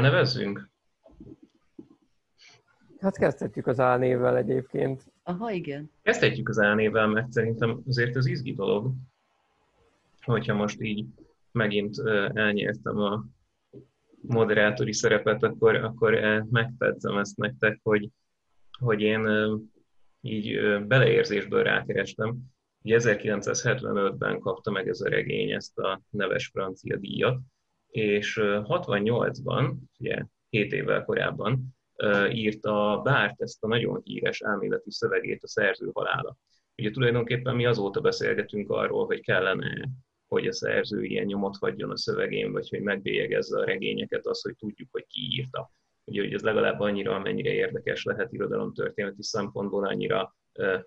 Álnevezzünk? Hát kezdhetjük az álnévvel egyébként. Aha, igen. Kezdhetjük az álnévvel, mert szerintem azért az izgi dolog, hogyha most így megint elnyertem a moderátori szerepet, akkor, akkor megtetszem ezt nektek, hogy, hogy én így beleérzésből rákerestem. Ugye 1975-ben kapta meg ez a regény ezt a neves francia díjat, és 68-ban, ugye 7 évvel korábban írta Bárt ezt a nagyon híres elméleti szövegét a szerző halála. Ugye tulajdonképpen mi azóta beszélgetünk arról, hogy kellene hogy a szerző ilyen nyomot hagyjon a szövegén, vagy hogy megbélyegezze a regényeket, az, hogy tudjuk, hogy ki írta. Ugye, hogy ez legalább annyira, amennyire érdekes lehet irodalomtörténeti szempontból, annyira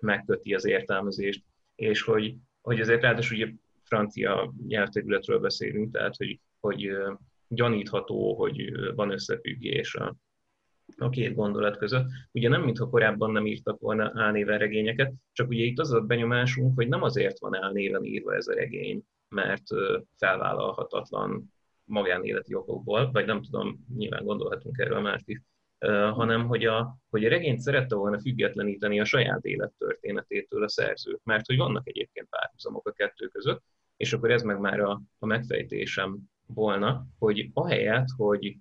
megköti az értelmezést, és hogy, hogy azért ráadásul ugye francia nyelvterületről beszélünk, tehát hogy, hogy gyanítható, hogy van összefüggés a, a két gondolat között. Ugye nem, mintha korábban nem írtak volna álnéven regényeket, csak ugye itt az a benyomásunk, hogy nem azért van álnéven írva ez a regény, mert felvállalhatatlan magánéleti okokból, vagy nem tudom, nyilván gondolhatunk erről mást is, hanem hogy a, hogy a regényt szerette volna függetleníteni a saját élettörténetétől a szerző, mert hogy vannak egyébként párhuzamok a kettő között, és akkor ez meg már a, a megfejtésem volna, hogy ahelyett, hogy,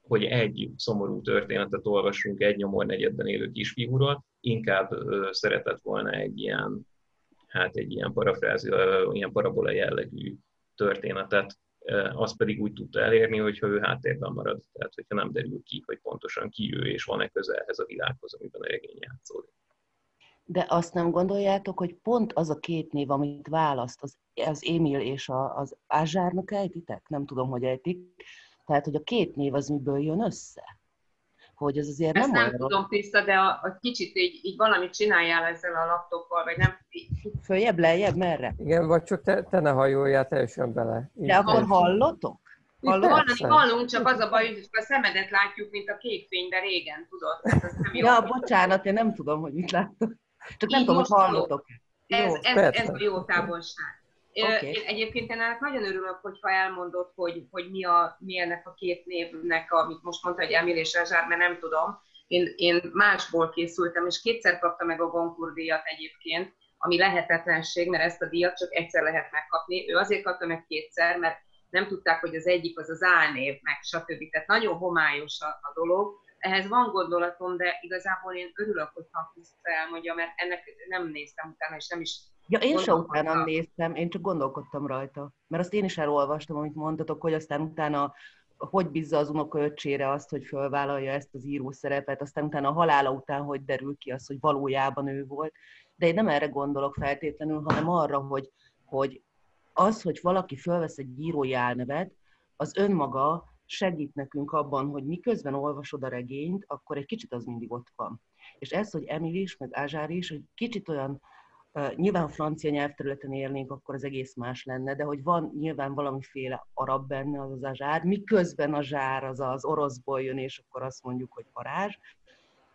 hogy egy szomorú történetet olvassunk egy nyomor negyedben élő kisfiúról, inkább ö, szeretett volna egy ilyen hát egy ilyen parafrázi, ilyen parabola jellegű történetet, az pedig úgy tudta elérni, hogyha ő háttérben marad, tehát hogyha nem derül ki, hogy pontosan ki ő, és van-e köze ehhez a világhoz, amiben a regény játszódik. De azt nem gondoljátok, hogy pont az a két név, amit választ, az, az Émil és a, az Ázsárnak ejtitek? Nem tudom, hogy ejtik. Tehát, hogy a két név az miből jön össze? hogy ez azért Ezt nem, nem tudom, Tiszta, de a, a kicsit így, így valamit csináljál ezzel a laptoppal, vagy nem. Följebb, lejjebb, merre? Igen, vagy csak te, te ne hajoljál teljesen bele. Így de akkor hallotok? Hallani hallunk, csak az a baj, hogy a szemedet látjuk, mint a kék fény, de régen, tudod? Ez nem jó. Ja, bocsánat, én nem tudom, hogy mit látok. Csak nem tudom, hogy hallotok. Ez, ez, ez a jó távolság. Okay. Én egyébként ennek nagyon örülök, hogyha elmondod, hogy, hogy mi, a, mi ennek a két névnek, amit most mondta, hogy Emil és Ezsár, mert nem tudom. Én, én másból készültem, és kétszer kapta meg a Goncourt díjat egyébként, ami lehetetlenség, mert ezt a díjat csak egyszer lehet megkapni. Ő azért kapta meg kétszer, mert nem tudták, hogy az egyik az az álnév, meg stb. Tehát nagyon homályos a, a dolog. Ehhez van gondolatom, de igazából én örülök, hogy Tiszta elmondja, mert ennek nem néztem utána, és nem is Ja, én sem utána néztem, én csak gondolkodtam rajta. Mert azt én is elolvastam, amit mondtatok, hogy aztán utána hogy bízza az unokaöccsére azt, hogy fölvállalja ezt az író szerepet, aztán utána a halála után hogy derül ki az, hogy valójában ő volt. De én nem erre gondolok feltétlenül, hanem arra, hogy, hogy az, hogy valaki fölvesz egy írói álnevet, az önmaga segít nekünk abban, hogy miközben olvasod a regényt, akkor egy kicsit az mindig ott van. És ez, hogy Emil is, meg Ázsár is, hogy kicsit olyan Nyilván francia nyelvterületen élnénk, akkor az egész más lenne, de hogy van nyilván valamiféle arab benne az az a zsár, miközben a zsár az az oroszból jön, és akkor azt mondjuk, hogy varázs,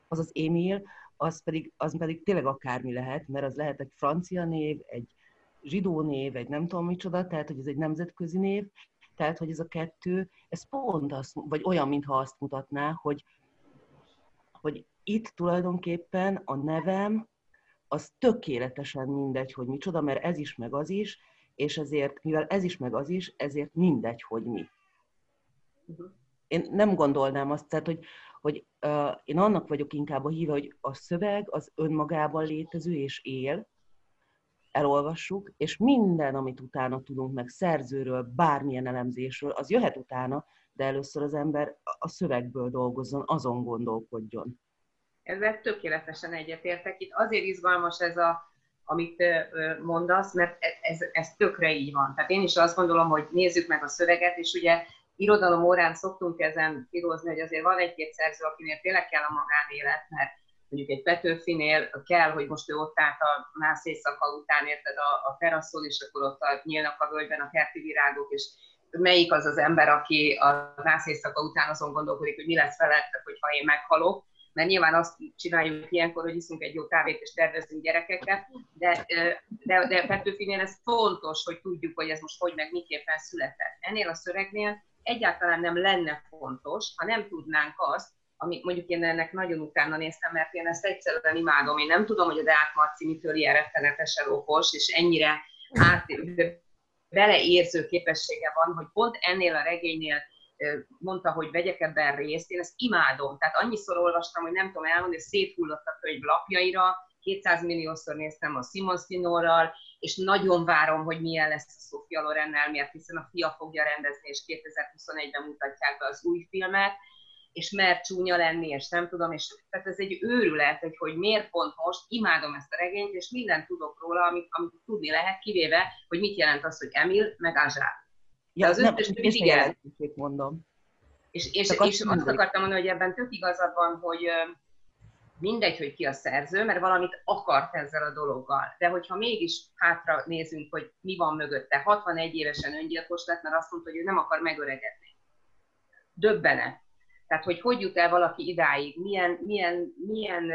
az az Émil, az pedig, az pedig tényleg akármi lehet, mert az lehet egy francia név, egy zsidó név, egy nem tudom micsoda, tehát hogy ez egy nemzetközi név, tehát hogy ez a kettő, ez pont az, vagy olyan, mintha azt mutatná, hogy, hogy itt tulajdonképpen a nevem az tökéletesen mindegy, hogy micsoda, mert ez is, meg az is, és ezért, mivel ez is, meg az is, ezért mindegy, hogy mi. Én nem gondolnám azt, tehát, hogy, hogy uh, én annak vagyok inkább a híve, hogy a szöveg az önmagában létező és él, elolvassuk, és minden, amit utána tudunk meg szerzőről, bármilyen elemzésről, az jöhet utána, de először az ember a szövegből dolgozzon, azon gondolkodjon ezzel tökéletesen egyetértek. Itt azért izgalmas ez a, amit mondasz, mert e, ez, ez tökre így van. Tehát én is azt gondolom, hogy nézzük meg a szöveget, és ugye irodalom órán szoktunk ezen kirozni, hogy azért van egy-két szerző, akinél tényleg kell a magánélet, mert mondjuk egy Petőfinél kell, hogy most ő ott állt a nász éjszaka után, érted, a, a teraszon, és akkor ott a, nyílnak a völgyben a kerti virágok, és melyik az az ember, aki a nász éjszaka után azon gondolkodik, hogy mi lesz vele, hogyha én meghalok, mert nyilván azt csináljuk ilyenkor, hogy iszunk egy jó kávét és tervezünk gyerekeket, de, de, de Petőfinél ez fontos, hogy tudjuk, hogy ez most hogy meg miképpen született. Ennél a szövegnél egyáltalán nem lenne fontos, ha nem tudnánk azt, ami mondjuk én ennek nagyon utána néztem, mert én ezt egyszerűen imádom. Én nem tudom, hogy a Deák Marci mitől ilyen rettenetesen okos, és ennyire át, beleérző képessége van, hogy pont ennél a regénynél mondta, hogy vegyek ebben részt, én ezt imádom. Tehát annyiszor olvastam, hogy nem tudom elmondani, hogy széthullott a könyv lapjaira, 200 milliószor néztem a Simon Sinorral, és nagyon várom, hogy milyen lesz a Sofia Lorennel, mert hiszen a fia fogja rendezni, és 2021-ben mutatják be az új filmet, és mert csúnya lenni, és nem tudom, és tehát ez egy őrület, hogy, hogy miért pont most, imádom ezt a regényt, és mindent tudok róla, amit, amit tudni lehet, kivéve, hogy mit jelent az, hogy Emil, meg Azsár. Ja, az ötös mindig igen. mondom. És, és, és azt, azt akartam mondani, hogy ebben tök igazad van, hogy mindegy, hogy ki a szerző, mert valamit akart ezzel a dologgal. De hogyha mégis hátra nézünk, hogy mi van mögötte, 61 évesen öngyilkos lett, mert azt mondta, hogy ő nem akar megöregedni. Döbbene. Tehát, hogy hogy jut el valaki idáig, milyen, milyen, milyen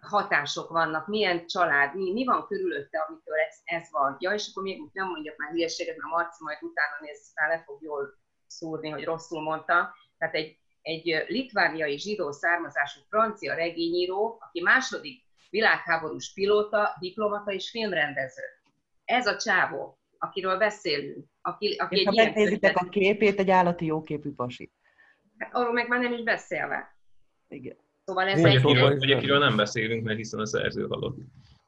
hatások vannak, milyen család, mi, mi van körülötte, amitől ez, ez van. Ja, és akkor még nem mondjak már hülyeséget, mert Marci majd utána néz, aztán le fog jól szúrni, hogy rosszul mondta. Tehát egy, egy litvániai zsidó származású francia regényíró, aki második világháborús pilóta, diplomata és filmrendező. Ez a csávó, akiről beszélünk. Aki, aki és egy ha megnézitek a képét, egy állati jóképű pasi. Arról meg már nem is beszélve. Igen. Szóval ez egy... akiről nem beszélünk, mert hiszen a szerző halott.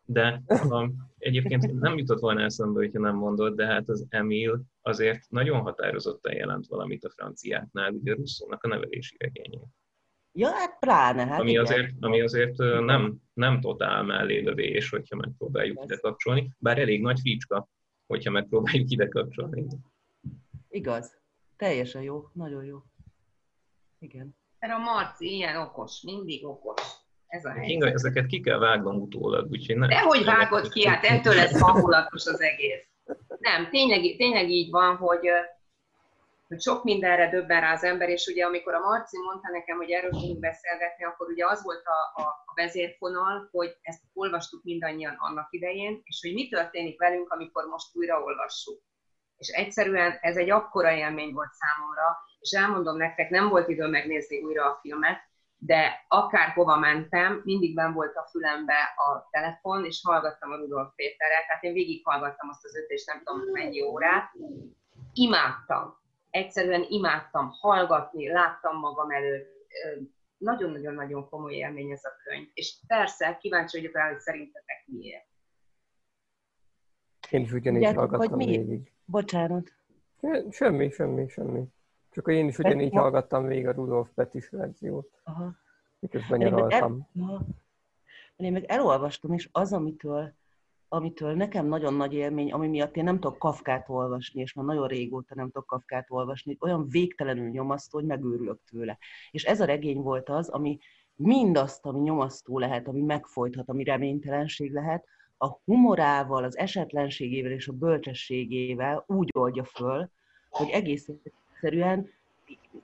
De a, egyébként nem jutott volna eszembe, hogyha nem mondod, de hát az Emil azért nagyon határozottan jelent valamit a franciáknál, ugye Russzónak a nevelési regényén. Ja, hát pláne. Hát ami, azért, ami azért nem, nem totál mellélövés, hogyha megpróbáljuk ide kapcsolni, bár elég nagy ficska, hogyha megpróbáljuk ide kapcsolni. Igaz. Teljesen jó, nagyon jó. Igen. Mert a Marci ilyen okos, mindig okos. Ez a helyzet. Inga, ezeket ki kell vágnom utólag, úgyhogy nem. Dehogy vágod ki, hát ettől lesz hangulatos az egész. Nem, tényleg, tényleg így van, hogy, hogy sok mindenre döbben rá az ember, és ugye amikor a Marci mondta nekem, hogy erről fogunk beszélgetni, akkor ugye az volt a, a, a vezérfonal, hogy ezt olvastuk mindannyian annak idején, és hogy mi történik velünk, amikor most újra olvassuk. És egyszerűen ez egy akkora élmény volt számomra, és elmondom nektek, nem volt idő megnézni újra a filmet, de akárhova mentem, mindig ben volt a fülembe a telefon, és hallgattam a Rudolf Péterrel, tehát én végighallgattam azt az öt és nem tudom mennyi órát. Imádtam. Egyszerűen imádtam hallgatni, láttam magam előtt. Nagyon-nagyon-nagyon komoly élmény ez a könyv. És persze, kíváncsi vagyok rá, hogy szerintetek miért. Én is ugyanígy hallgattam végig. Bocsánat. Semmi, semmi, semmi. Csak én is ugyanígy ma... hallgattam végig a Rudolf Petis verziót. Aha. Miközben nyaraltam. El... Én meg elolvastam, és az, amitől, amitől nekem nagyon nagy élmény, ami miatt én nem tudok Kafkát olvasni, és már nagyon régóta nem tudok Kafkát olvasni, olyan végtelenül nyomasztó, hogy megőrülök tőle. És ez a regény volt az, ami mindazt, ami nyomasztó lehet, ami megfojthat, ami reménytelenség lehet, a humorával, az esetlenségével és a bölcsességével úgy oldja föl, hogy egész egyszerűen,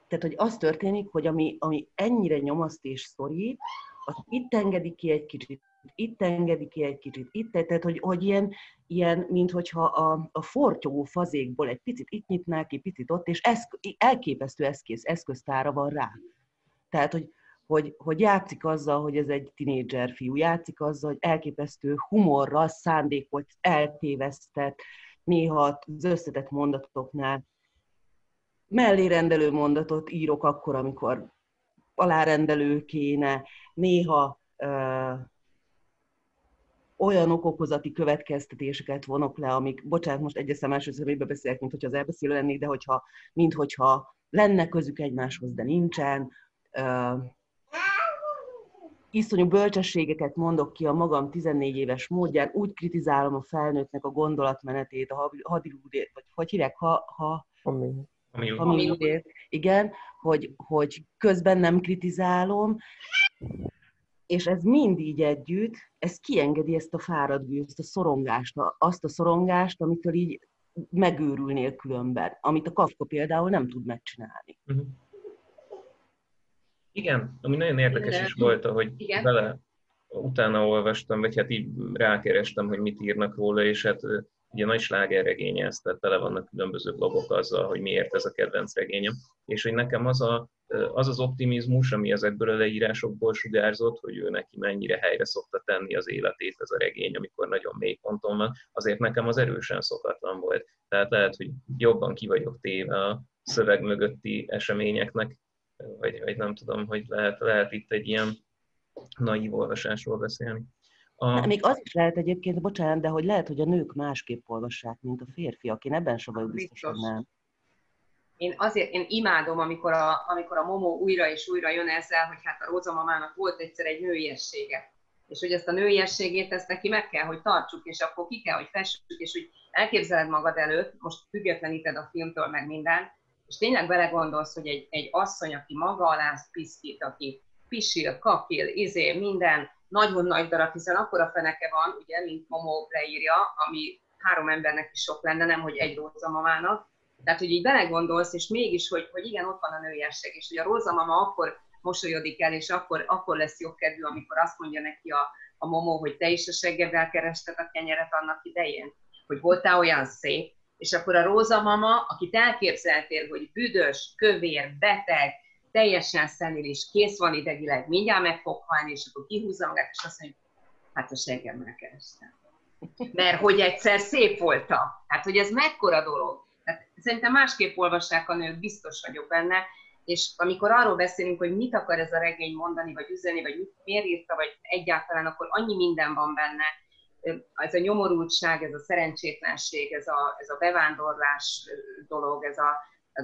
tehát hogy az történik, hogy ami, ami ennyire nyomaszt és szorít, az itt engedi ki egy kicsit, itt engedi ki egy kicsit, itt, tehát hogy, hogy ilyen, ilyen mint hogyha a, a fortyogó fazékból egy picit itt nyitnál ki, picit ott, és ez, elképesztő eszköz, eszköztára van rá. Tehát, hogy, hogy, hogy játszik azzal, hogy ez egy tinédzser fiú, játszik azzal, hogy elképesztő humorral, szándékot eltévesztett, néha az összetett mondatoknál mellérendelő mondatot írok akkor, amikor alárendelő kéne, néha ö, olyan okokozati következtetéseket vonok le, amik, bocsánat, most egyes első szemébe beszélek, mint hogyha az elbeszélő lennék, de hogyha, mint hogyha lenne közük egymáshoz, de nincsen. Iszonyú bölcsességeket mondok ki a magam 14 éves módján, úgy kritizálom a felnőttnek a gondolatmenetét, a hadilúdét, vagy hogy hívják, ha, ha Hamiludét. Igen, hogy, hogy közben nem kritizálom, és ez mind így együtt, ez kiengedi ezt a fáradgőzt, a szorongást, azt a szorongást, amitől így megőrülnél különben, amit a Kafka például nem tud megcsinálni. Uh-huh. Igen, ami nagyon érdekes is volt, hogy Igen. vele utána olvastam, vagy hát így rákerestem, hogy mit írnak róla, és hát ugye nagy slágerregénye ez, tehát tele vannak különböző blogok azzal, hogy miért ez a kedvenc regényem, és hogy nekem az a, az, az optimizmus, ami ezekből a leírásokból sugárzott, hogy ő neki mennyire helyre szokta tenni az életét ez a regény, amikor nagyon mély ponton van, azért nekem az erősen szokatlan volt. Tehát lehet, hogy jobban ki vagyok téve a szöveg mögötti eseményeknek, vagy, vagy nem tudom, hogy lehet, lehet itt egy ilyen naív olvasásról beszélni. A... Még az is lehet egyébként, bocsánat, de hogy lehet, hogy a nők másképp olvassák, mint a férfiak. Én ebben sem vagyok biztos, hogy nem. Én azért, én imádom, amikor a, amikor a Momo újra és újra jön ezzel, hogy hát a Róza mamának volt egyszer egy nőiessége. És hogy ezt a nőiességét, ezt neki meg kell, hogy tartsuk, és akkor ki kell, hogy fessük, és hogy elképzeled magad előtt, most függetleníted a filmtől meg minden, és tényleg belegondolsz, hogy egy, egy asszony, aki maga alá piszkít, aki pisil, kakil, izé, minden, nagyon nagy darab, hiszen akkora feneke van, ugye, mint Momo leírja, ami három embernek is sok lenne, nem hogy egy rózamamának. Tehát, hogy így belegondolsz, és mégis, hogy, hogy igen, ott van a nőiesség, és hogy a rózamama akkor mosolyodik el, és akkor, akkor lesz jobb kedvű, amikor azt mondja neki a, a Momo, hogy te is a seggeddel kerested a kenyeret annak idején, hogy voltál olyan szép, és akkor a rózamama, akit elképzeltél, hogy büdös, kövér, beteg, teljesen szenilis, kész van idegileg, mindjárt meg fog halni, és akkor kihúzza magát, és azt mondja, hát a seggemmel kerestem. Mert hogy egyszer szép voltam. Hát, hogy ez mekkora dolog. Tehát szerintem másképp olvassák a nők, biztos vagyok benne, és amikor arról beszélünk, hogy mit akar ez a regény mondani, vagy üzenni, vagy mit, miért írta, vagy egyáltalán, akkor annyi minden van benne. Ez a nyomorultság, ez a szerencsétlenség, ez a, ez a bevándorlás dolog, ez a,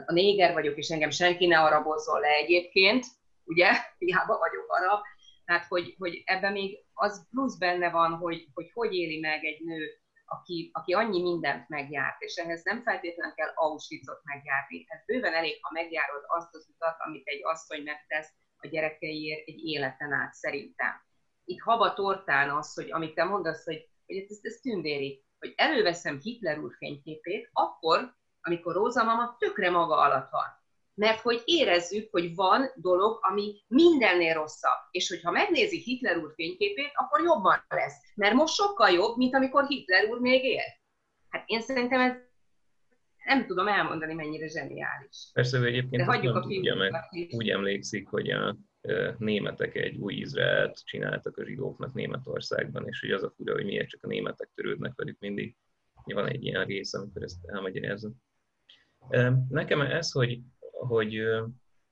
a néger vagyok, és engem senki ne arabozzon le egyébként, ugye, hiába vagyok arab, tehát hogy, hogy ebben még az plusz benne van, hogy, hogy hogy éli meg egy nő, aki, aki annyi mindent megjárt, és ehhez nem feltétlenül kell Auschwitzot megjárni. Ez bőven elég, ha megjárod azt az utat, amit egy asszony megtesz a gyerekeiért egy életen át szerintem. Itt haba tortán az, hogy amit te mondasz, hogy, hogy ez, ez tündéri, hogy előveszem Hitler úr fényképét, akkor, amikor Róza mama tökre maga alatt van. Mert hogy érezzük, hogy van dolog, ami mindennél rosszabb. És hogyha megnézi Hitler úr fényképét, akkor jobban lesz. Mert most sokkal jobb, mint amikor Hitler úr még él. Hát én szerintem ez nem tudom elmondani, mennyire zseniális. Persze, hogy egyébként De hagyjuk a tudja, meg úgy emlékszik, hogy a németek egy új Izraelt csináltak a zsidóknak Németországban, és hogy az a fura, hogy miért csak a németek törődnek velük mindig. Van egy ilyen rész, amikor ezt elmagyarázom. Nekem ez, hogy, hogy,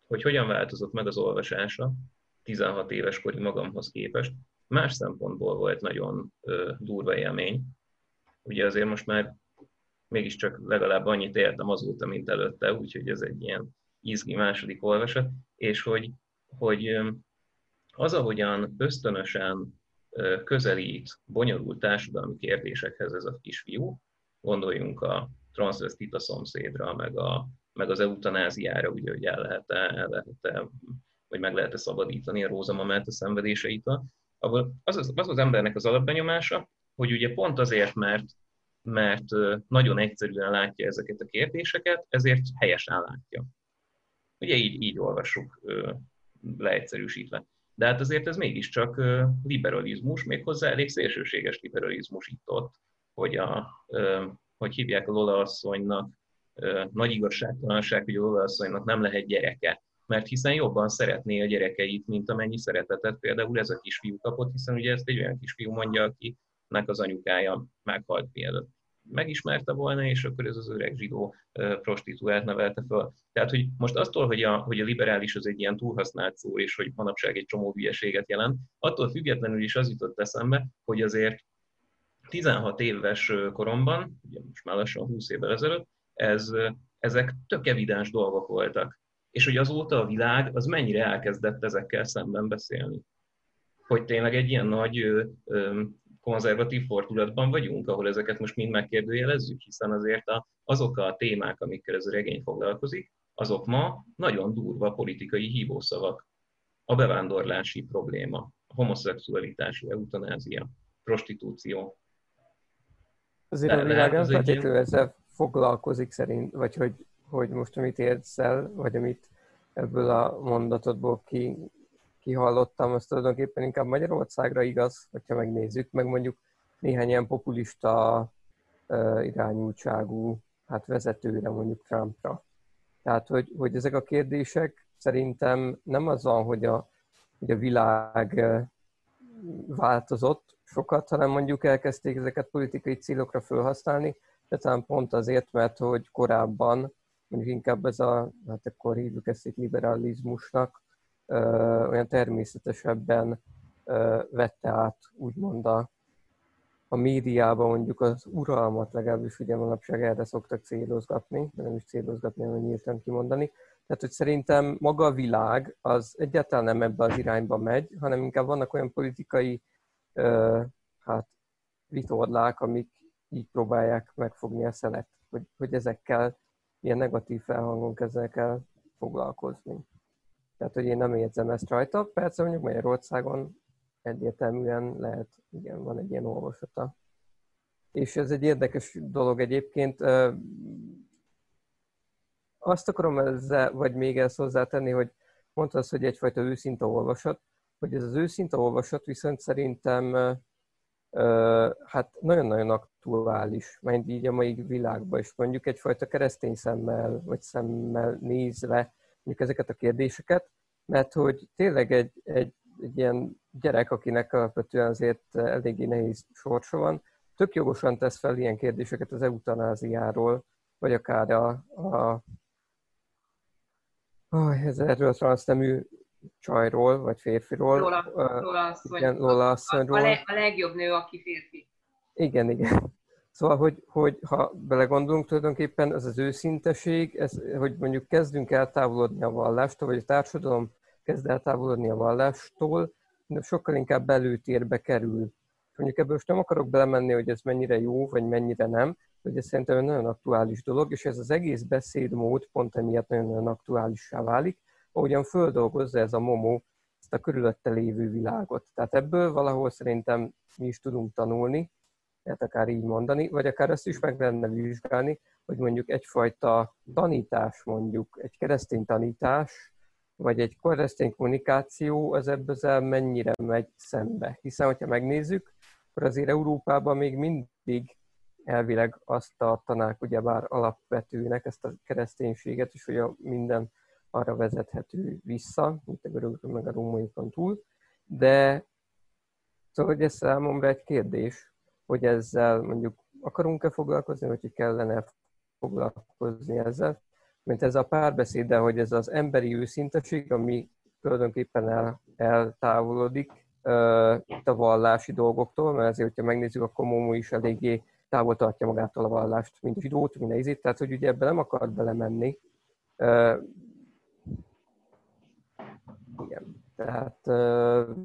hogy hogyan változott meg az olvasása 16 éves kori magamhoz képest, más szempontból volt nagyon durva élmény. Ugye azért most már mégiscsak legalább annyit értem azóta, mint előtte, úgyhogy ez egy ilyen izgi második olvasat, és hogy, hogy az, ahogyan ösztönösen közelít bonyolult társadalmi kérdésekhez ez a kisfiú, gondoljunk a transvestita szomszédra, meg, a, meg az eutanáziára, ugye, hogy el lehet-e, el lehet-e vagy meg lehet-e szabadítani a rózamamát a szenvedéseitől, az, az, az az embernek az alapbenyomása, hogy ugye pont azért, mert, mert nagyon egyszerűen látja ezeket a kérdéseket, ezért helyesen látja. Ugye így, így olvassuk leegyszerűsítve. De hát azért ez mégiscsak liberalizmus, méghozzá elég szélsőséges liberalizmus itt ott, hogy a, hogy hívják a Lola asszonynak, nagy igazságtalanság, hogy a Lola asszonynak nem lehet gyereke, mert hiszen jobban szeretné a gyerekeit, mint amennyi szeretetet például ez a kisfiú kapott, hiszen ugye ezt egy olyan kisfiú mondja, akinek az anyukája meghalt mielőtt megismerte volna, és akkor ez az öreg zsidó prostituált nevelte fel. Tehát, hogy most attól, hogy a, hogy a liberális az egy ilyen túlhasznált szó, és hogy manapság egy csomó hülyeséget jelent, attól függetlenül is az jutott eszembe, hogy azért 16 éves koromban, ugye most már lassan 20 évvel ezelőtt, ez, ezek tök evidens dolgok voltak. És hogy azóta a világ az mennyire elkezdett ezekkel szemben beszélni. Hogy tényleg egy ilyen nagy konzervatív fordulatban vagyunk, ahol ezeket most mind megkérdőjelezzük, hiszen azért a, azok a témák, amikkel ez a regény foglalkozik, azok ma nagyon durva politikai hívószavak. A bevándorlási probléma, a homoszexualitás, eutanázia, prostitúció, Azért a világ nem feltétlenül ezzel foglalkozik szerint, vagy hogy, hogy most amit értsz el, vagy amit ebből a mondatodból ki, kihallottam, az tulajdonképpen inkább Magyarországra igaz, hogyha megnézzük, meg mondjuk néhány ilyen populista irányultságú hát vezetőre, mondjuk Trumpra. Tehát, hogy, hogy ezek a kérdések szerintem nem az van, hogy a, hogy a világ változott sokat, hanem mondjuk elkezdték ezeket politikai célokra felhasználni, de talán pont azért, mert hogy korábban mondjuk inkább ez a, hát akkor hívjuk ezt egy liberalizmusnak, olyan természetesebben vette át úgymond a, a médiában mondjuk az uralmat, legalábbis ugye manapság erre szoktak célozgatni, de nem is célozgatni, hanem nyíltan kimondani. Tehát, hogy szerintem maga a világ az egyáltalán nem ebbe az irányba megy, hanem inkább vannak olyan politikai hát, vitorlák, amik így próbálják megfogni a szelet, hogy, hogy ezekkel ilyen negatív felhangon ezekkel foglalkozni. Tehát, hogy én nem érzem ezt rajta. Persze mondjuk Magyarországon egyértelműen lehet, igen, van egy ilyen olvasata. És ez egy érdekes dolog egyébként. Azt akarom ezzel, vagy még ezt hozzátenni, hogy mondtad hogy egyfajta őszinte olvasat, hogy ez az őszinte olvasat viszont szerintem hát nagyon-nagyon aktuális, mert így a mai világban is mondjuk egyfajta keresztény szemmel, vagy szemmel nézve mondjuk ezeket a kérdéseket, mert hogy tényleg egy, egy, egy ilyen gyerek, akinek alapvetően azért eléggé nehéz sorsa van, tök jogosan tesz fel ilyen kérdéseket az eutanáziáról, vagy akár a, a oh, ez erről transznemű csajról, vagy férfiról. Lola, Lola, asszony, igen, Lola asszonyról. A, a, a legjobb nő, aki férfi. Igen, igen. Szóval, hogy, hogy ha belegondolunk, tulajdonképpen ez az őszinteség, ez, hogy mondjuk kezdünk eltávolodni a vallástól, vagy a társadalom kezd eltávolodni a vallástól, sokkal inkább belőtérbe kerül. Mondjuk ebből most nem akarok belemenni, hogy ez mennyire jó, vagy mennyire nem, hogy ez szerintem egy nagyon aktuális dolog, és ez az egész beszédmód pont emiatt nagyon-nagyon aktuálissá válik, ahogyan földolgozza ez a momó ezt a körülötte lévő világot. Tehát ebből valahol szerintem mi is tudunk tanulni, lehet akár így mondani, vagy akár azt is meg lenne vizsgálni, hogy mondjuk egyfajta tanítás mondjuk, egy keresztény tanítás, vagy egy keresztény kommunikáció az ebből mennyire megy szembe. Hiszen, hogyha megnézzük, akkor azért Európában még mindig elvileg azt tartanák ugyebár alapvetőnek ezt a kereszténységet, és hogy a minden arra vezethető vissza, mint a görögökön meg a rómaikon túl, de szóval hogy ez számomra egy kérdés, hogy ezzel mondjuk akarunk-e foglalkozni, vagy hogy kellene foglalkozni ezzel, mint ez a párbeszéd, de hogy ez az emberi őszinteség, ami tulajdonképpen el, eltávolodik uh, itt a vallási dolgoktól, mert azért, hogyha megnézzük, a Momo is eléggé távol tartja magától a vallást, mint a zsidót, mint izét, tehát hogy ugye ebbe nem akar belemenni. Uh, igen, tehát, uh,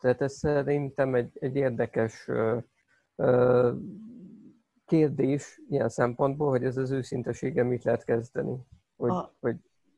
tehát ez szerintem egy, egy érdekes uh, kérdés ilyen szempontból, hogy ez az őszintesége mit lehet kezdeni. Hogy, a, hogy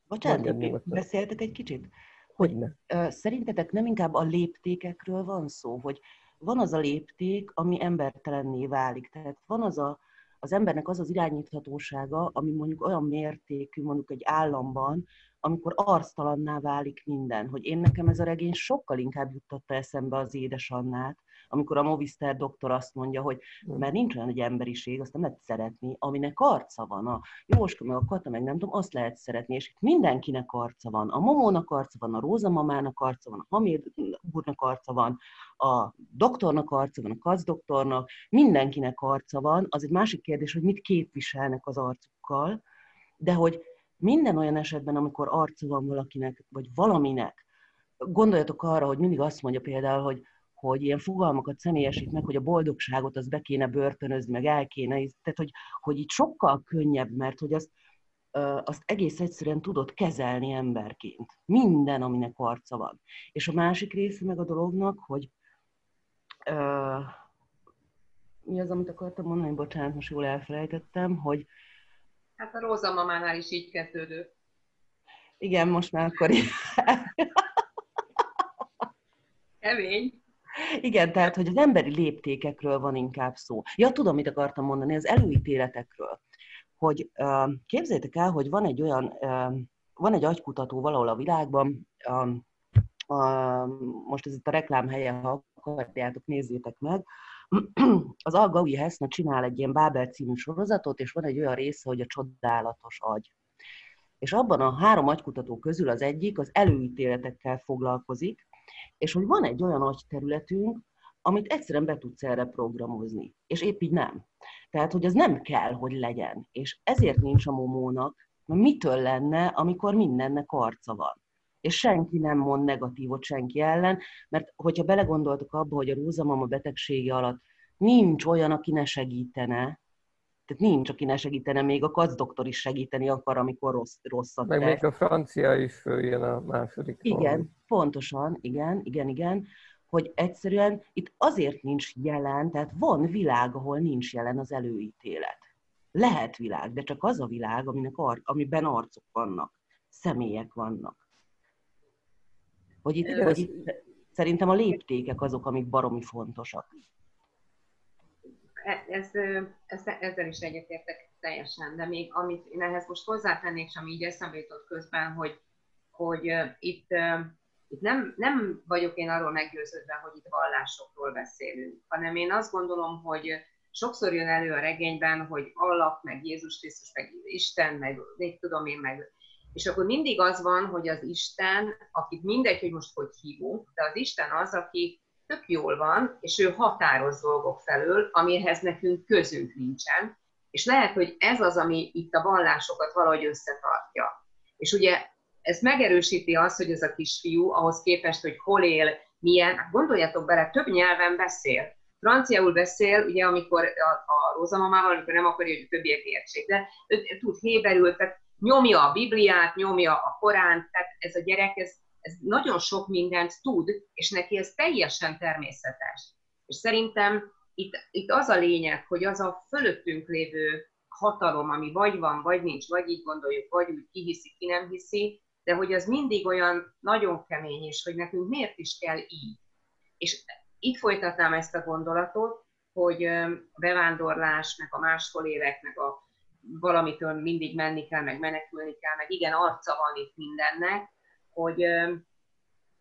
bocsánat, beszéltek egy kicsit? Hogy uh, szerintetek nem inkább a léptékekről van szó, hogy van az a lépték, ami embertelenné válik. Tehát van az a, az embernek az az irányíthatósága, ami mondjuk olyan mértékű, mondjuk egy államban, amikor arctalanná válik minden. Hogy én nekem ez a regény sokkal inkább juttatta eszembe az édesannát, amikor a Movistar doktor azt mondja, hogy mert nincs olyan egy emberiség, azt nem lehet szeretni, aminek arca van. A Jóska meg a Kata meg nem tudom, azt lehet szeretni, és itt mindenkinek arca van. A Momónak arca van, a Róza mamának arca van, a Hamid úrnak arca van, a doktornak arca van, a Kac doktornak, mindenkinek arca van. Az egy másik kérdés, hogy mit képviselnek az arcukkal, de hogy minden olyan esetben, amikor arca van valakinek, vagy valaminek, gondoljatok arra, hogy mindig azt mondja például, hogy hogy ilyen fogalmakat személyesít meg, hogy a boldogságot az be kéne börtönözni, meg el kéne, tehát hogy, hogy így sokkal könnyebb, mert hogy azt, azt egész egyszerűen tudod kezelni emberként. Minden, aminek arca van. És a másik része meg a dolognak, hogy uh, mi az, amit akartam mondani, bocsánat, most jól elfelejtettem, hogy Hát a Róza mamánál is így kezdődő. Igen, most már akkor... Kemény. Igen, tehát, hogy az emberi léptékekről van inkább szó. Ja, tudom, mit akartam mondani, az előítéletekről. Hogy képzeljétek el, hogy van egy olyan, van egy agykutató valahol a világban, most ez itt a reklám helye, ha akarjátok, nézzétek meg, az Algaui Heszna csinál egy ilyen Bábel című sorozatot, és van egy olyan része, hogy a csodálatos agy. És abban a három agykutató közül az egyik az előítéletekkel foglalkozik, és hogy van egy olyan agyterületünk, amit egyszerűen be tudsz erre programozni, és épp így nem. Tehát, hogy az nem kell, hogy legyen. És ezért nincs a momónak, mert mitől lenne, amikor mindennek arca van. És senki nem mond negatívot senki ellen, mert hogyha belegondoltok abba, hogy a rózamama betegsége alatt nincs olyan, aki ne segítene, tehát nincs, aki ne segítene, még a kazdoktor is segíteni akar, amikor rossz, rosszat Meg még a francia is följön a második Igen, valami. pontosan, igen, igen, igen, hogy egyszerűen itt azért nincs jelen, tehát van világ, ahol nincs jelen az előítélet. Lehet világ, de csak az a világ, aminek ar- amiben arcok vannak, személyek vannak. Hogy itt, hogy itt szerintem a léptékek azok, amik baromi fontosak. E, ez, ez, ezzel is egyetértek teljesen, de még amit én ehhez most hozzátennék, és ami így eszembe jutott közben, hogy, hogy itt, itt nem, nem vagyok én arról meggyőződve, hogy itt vallásokról beszélünk, hanem én azt gondolom, hogy sokszor jön elő a regényben, hogy Allah, meg Jézus Krisztus, meg Isten, meg még tudom én, meg és akkor mindig az van, hogy az Isten, akit mindegy, hogy most hogy hívunk, de az Isten az, aki tök jól van, és ő határoz dolgok felől, amihez nekünk közünk nincsen, és lehet, hogy ez az, ami itt a vallásokat valahogy összetartja. És ugye ez megerősíti azt, hogy ez a kisfiú ahhoz képest, hogy hol él, milyen, hát gondoljatok bele, több nyelven beszél. Franciául beszél, ugye amikor a, a Rózamamával, amikor nem akarja, hogy a többiek értsék, de ő, tud héberül, tehát nyomja a Bibliát, nyomja a Koránt, tehát ez a gyerek, ez ez nagyon sok mindent tud, és neki ez teljesen természetes. És szerintem itt, itt az a lényeg, hogy az a fölöttünk lévő hatalom, ami vagy van, vagy nincs, vagy így gondoljuk, vagy úgy ki hiszi, ki nem hiszi, de hogy az mindig olyan nagyon kemény, és hogy nekünk miért is kell így. És itt folytatnám ezt a gondolatot, hogy a bevándorlás, meg a máshol évek, meg a valamitől mindig menni kell, meg menekülni kell, meg igen, arca van itt mindennek, hogy,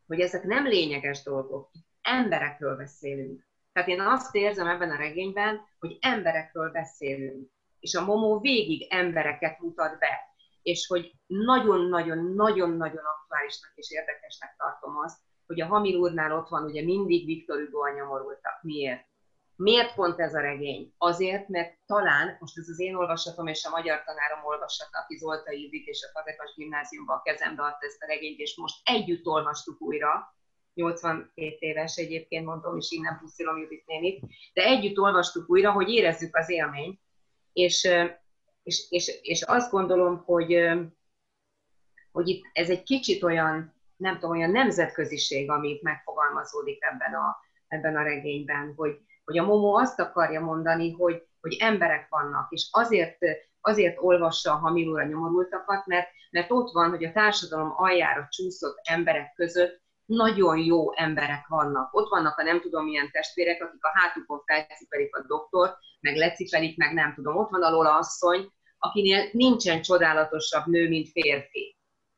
hogy ezek nem lényeges dolgok, emberekről beszélünk. Tehát én azt érzem ebben a regényben, hogy emberekről beszélünk. És a Momó végig embereket mutat be. És hogy nagyon-nagyon-nagyon-nagyon aktuálisnak és érdekesnek tartom azt, hogy a Hamil úrnál ott van ugye mindig Viktor Hugo a nyomorultak. Miért? Miért pont ez a regény? Azért, mert talán, most ez az én olvasatom és a magyar tanárom olvasata, aki Zolta Ildik és a Fazekas gimnáziumban a kezembe adta ezt a regényt, és most együtt olvastuk újra, 82 éves egyébként mondom, és innen puszilom Judit nénit, de együtt olvastuk újra, hogy érezzük az élményt, és, és, és, és azt gondolom, hogy, hogy itt ez egy kicsit olyan, nem tudom, olyan nemzetköziség, amit megfogalmazódik ebben a, ebben a regényben, hogy, hogy a Momo azt akarja mondani, hogy, hogy emberek vannak, és azért, azért olvassa a Hamilóra nyomorultakat, mert, mert ott van, hogy a társadalom aljára csúszott emberek között nagyon jó emberek vannak. Ott vannak a nem tudom milyen testvérek, akik a hátukon felcipelik a doktor, meg lecipelik, meg nem tudom. Ott van a Lola asszony, akinél nincsen csodálatosabb nő, mint férfi.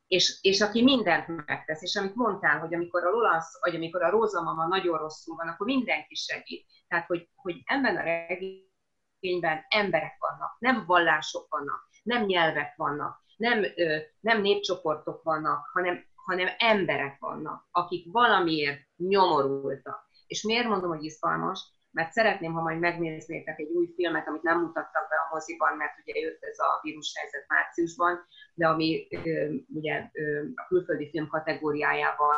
És, és aki mindent megtesz, és amit mondtál, hogy amikor a Lola, vagy amikor a Róza mama nagyon rosszul van, akkor mindenki segít. Tehát, hogy, hogy ebben a regényben emberek vannak, nem vallások vannak, nem nyelvek vannak, nem, ö, nem népcsoportok vannak, hanem, hanem emberek vannak, akik valamiért nyomorultak. És miért mondom, hogy izgalmas? Mert szeretném, ha majd megnéznétek egy új filmet, amit nem mutattak be a moziban, mert ugye jött ez a vírushelyzet márciusban, de ami ugye a külföldi film kategóriájában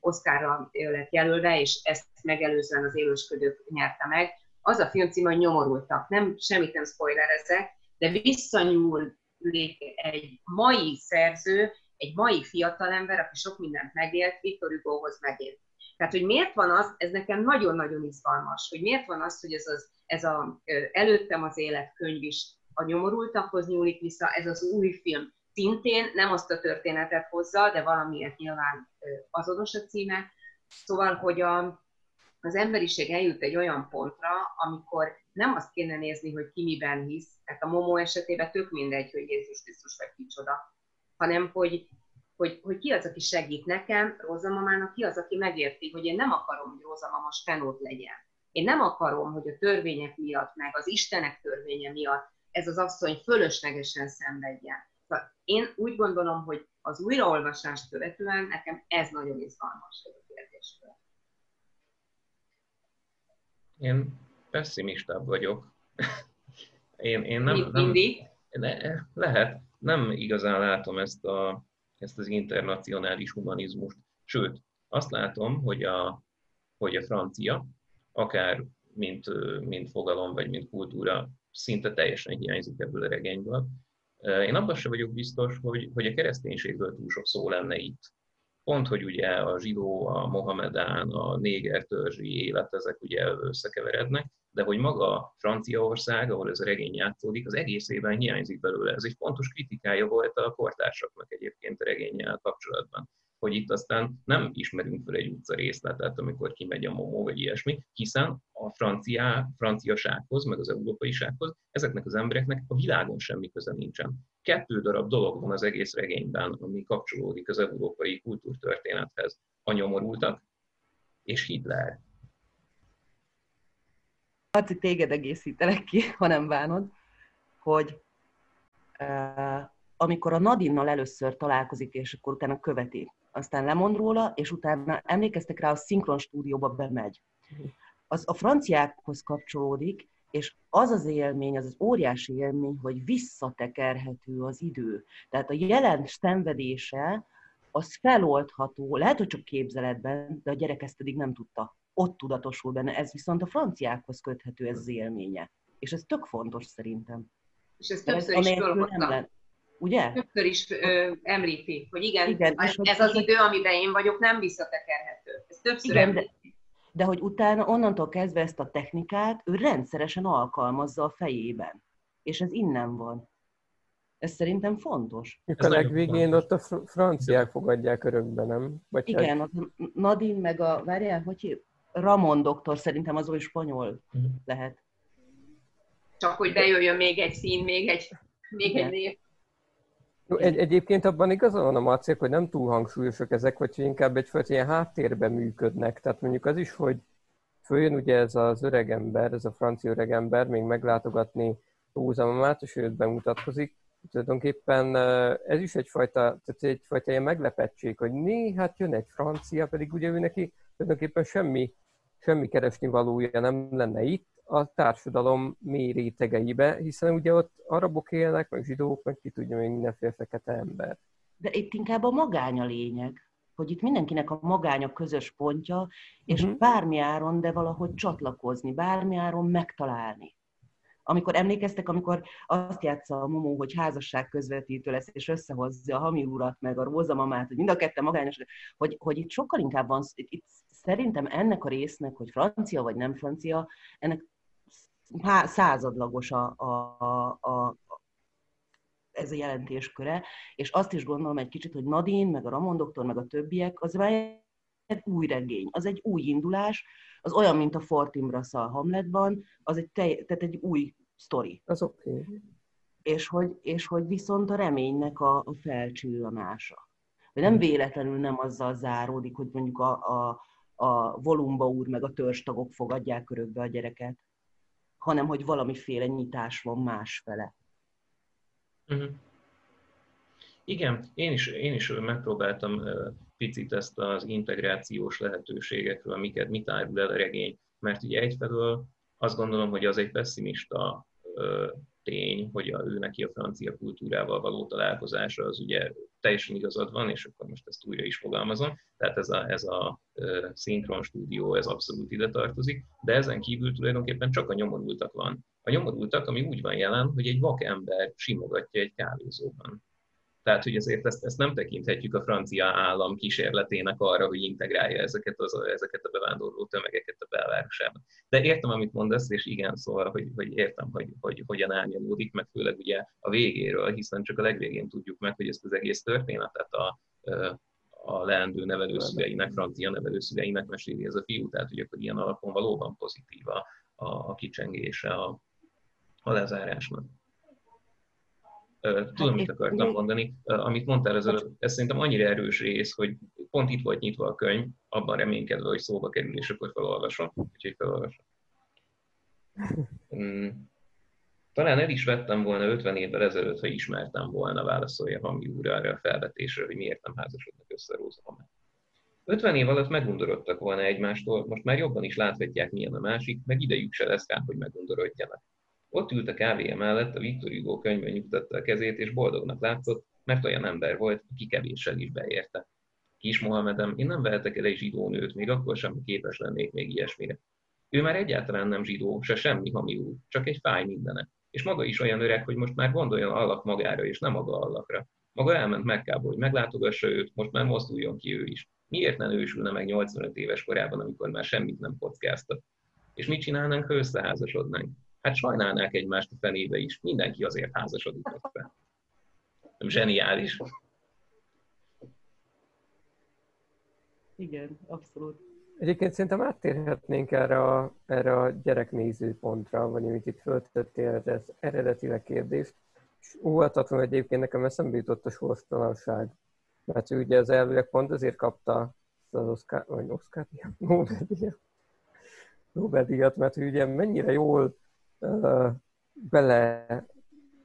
Oszkárra lett jelölve, és ezt megelőzően az élősködők nyerte meg. Az a film címe, hogy Nyomorultak. Nem, semmit nem spoilerezek, de visszanyúl egy mai szerző, egy mai fiatalember, aki sok mindent megélt, Viktor Hugohoz megélt. Tehát, hogy miért van az, ez nekem nagyon-nagyon izgalmas, hogy miért van az, hogy ez, az, ez a előttem az élet könyv is a nyomorultakhoz nyúlik vissza, ez az új film szintén nem azt a történetet hozza, de valamiért nyilván azonos a címe. Szóval, hogy a, az emberiség eljut egy olyan pontra, amikor nem azt kéne nézni, hogy ki miben hisz, tehát a Momo esetében tök mindegy, hogy Jézus Krisztus vagy kicsoda, hanem hogy, hogy, hogy ki az, aki segít nekem, Róza mamának, ki az, aki megérti, hogy én nem akarom, hogy Róza mama most fenót legyen, Én nem akarom, hogy a törvények miatt, meg az Istenek törvénye miatt ez az asszony fölöslegesen szenvedjen. Szóval én úgy gondolom, hogy az újraolvasást követően nekem ez nagyon izgalmas ez a kérdéskör. Én pessimistább vagyok. Én, én nem, nem, Mindig? Le, lehet. Nem igazán látom ezt, a, ezt az internacionális humanizmust. Sőt, azt látom, hogy a, hogy a francia, akár mint, mint fogalom, vagy mint kultúra, szinte teljesen hiányzik ebből a regényből. Én abban sem vagyok biztos, hogy, hogy a kereszténységről túl sok szó lenne itt. Pont, hogy ugye a zsidó, a mohamedán, a néger törzsi élet, ezek ugye összekeverednek, de hogy maga Franciaország, ahol ez a regény játszódik, az egészében hiányzik belőle. Ez egy fontos kritikája volt a kortársaknak egyébként a regényel kapcsolatban hogy itt aztán nem ismerünk fel egy utca részletet, amikor kimegy a momó, vagy ilyesmi, hiszen a francia, franciasághoz, meg az európaisághoz ezeknek az embereknek a világon semmi köze nincsen. Kettő darab dolog van az egész regényben, ami kapcsolódik az európai kultúrtörténethez. A nyomorultak és Hitler. Marci, téged egészítelek ki, ha nem bánod, hogy uh, amikor a Nadinnal először találkozik, és akkor utána követi aztán lemond róla, és utána emlékeztek rá, a szinkron stúdióba bemegy. Az a franciákhoz kapcsolódik, és az az élmény, az az óriási élmény, hogy visszatekerhető az idő. Tehát a jelen szenvedése, az feloldható, lehet, hogy csak képzeletben, de a gyerek ezt eddig nem tudta. Ott tudatosul benne. Ez viszont a franciákhoz köthető ez az élménye. És ez tök fontos szerintem. És ez többször ez, is fölhoztam ugye? Többször is ö, említi, hogy igen, igen ez, ez az idő, amiben én vagyok, nem visszatekerhető. Ez többször igen, de, de hogy utána onnantól kezdve ezt a technikát ő rendszeresen alkalmazza a fejében. És ez innen van. Ez szerintem fontos. Ez a legvégén ott a fr- franciák fogadják örökbe, nem? Vagy Igen, hát... a Nadine meg a, várjál, hogy Ramon doktor szerintem az oly spanyol uh-huh. lehet. Csak hogy bejöjjön még egy szín, még egy, még egy név. Egy, egyébként abban igaza van a Marcék, hogy nem túl hangsúlyosak ezek, vagy inkább egyfajta ilyen háttérben működnek. Tehát mondjuk az is, hogy följön ugye ez az öregember, ez a francia öregember, még meglátogatni Róza mamát, és őt bemutatkozik. Tulajdonképpen ez is egyfajta, tehát egyfajta ilyen meglepettség, hogy né, hát jön egy francia, pedig ugye ő neki tulajdonképpen semmi, semmi keresni valója nem lenne itt, a társadalom mély rétegeibe, hiszen ugye ott arabok élnek, meg zsidók, meg ki tudja még mindenféle fekete ember. De itt inkább a magány a lényeg, hogy itt mindenkinek a magánya közös pontja, és uh-huh. bármi áron, de valahogy csatlakozni, bármi áron megtalálni. Amikor emlékeztek, amikor azt játsza a Momó, hogy házasság közvetítő lesz, és összehozza a Hami urat, meg a Róza mamát, hogy mind a ketten magányos, hogy, hogy itt sokkal inkább van, itt szerintem ennek a résznek, hogy francia vagy nem francia, ennek századlagos a, a, a, ez a jelentésköre, és azt is gondolom egy kicsit, hogy Nadine, meg a Ramon doktor, meg a többiek, az már egy új regény, az egy új indulás, az olyan, mint a Fortinbrass a Hamletban, az egy, te, tehát egy új sztori. Az oké. Okay. És hogy, és hogy viszont a reménynek a, a felcsillanása. De nem véletlenül nem azzal záródik, hogy mondjuk a, a, a Volumba úr meg a törstagok fogadják örökbe a gyereket, hanem hogy valamiféle nyitás van másfele. Uh-huh. Igen, én is, én is megpróbáltam picit ezt az integrációs lehetőségekről, miket, mit árul el a regény, mert ugye egyfelől azt gondolom, hogy az egy pessimista tény, hogy a, ő neki a francia kultúrával való találkozása az ugye teljesen igazad van, és akkor most ezt újra is fogalmazom, tehát ez a, ez a szinkron stúdió, ez abszolút ide tartozik, de ezen kívül tulajdonképpen csak a nyomorultak van. A nyomorultak, ami úgy van jelen, hogy egy vakember simogatja egy kávézóban. Tehát, hogy azért ezt, ezt nem tekinthetjük a francia állam kísérletének arra, hogy integrálja ezeket, az, ezeket a bevándorló tömegeket a belvárosában. De értem, amit mondasz, és igen, szóval, hogy, hogy értem, hogy, hogy hogyan árnyalódik, meg főleg ugye a végéről, hiszen csak a legvégén tudjuk meg, hogy ezt az egész történetet a, a leendő nevelőszüleinek, francia nevelőszüleinek meséli ez a fiú, tehát hogy akkor ilyen alapon valóban pozitív a, a, a kicsengése a, a lezárásnak. Tudom, hát, mit akartam mondani. Amit mondtál, ez, ez szerintem annyira erős rész, hogy pont itt volt nyitva a könyv, abban reménykedve, hogy szóba kerül, és akkor felolvasom. Úgyhogy felolvasom. Mm. Talán el is vettem volna 50 évvel ezelőtt, ha ismertem volna, válaszolja Hami úr arra a felvetésre, hogy miért nem házasodnak össze Róza 50 év alatt megundorodtak volna egymástól, most már jobban is láthatják, milyen a másik, meg idejük se lesz kár, hogy megundorodjanak. Ott ült a kávéja mellett, a Viktor Hugo könyvben nyugtatta a kezét, és boldognak látszott, mert olyan ember volt, aki kevéssel is beérte. Kis Mohamedem, én nem vehetek el egy zsidó nőt, még akkor sem képes lennék még ilyesmire. Ő már egyáltalán nem zsidó, se semmi hami úr, csak egy fáj mindene. És maga is olyan öreg, hogy most már gondoljon Allah magára, és nem maga Allahra. Maga elment Mekkába, hogy meglátogassa őt, most már mozduljon ki ő is. Miért nem ősülne meg 85 éves korában, amikor már semmit nem kockáztat? És mit csinálnánk, ha összeházasodnánk? Hát sajnálnák egymást a fenébe is, mindenki azért házasodik össze. Zseniális. Igen, abszolút. Egyébként szerintem áttérhetnénk erre a, erre a gyereknézőpontra, vagy amit itt föltettél, ez eredetileg kérdést. És óvatatlan egyébként nekem eszembe jutott a sorstalanság. Mert ő ugye az elvileg pont azért kapta az Oscar, vagy Oscar Nobel-díjat, Nobel-díjat, mert ő ugye mennyire jól bele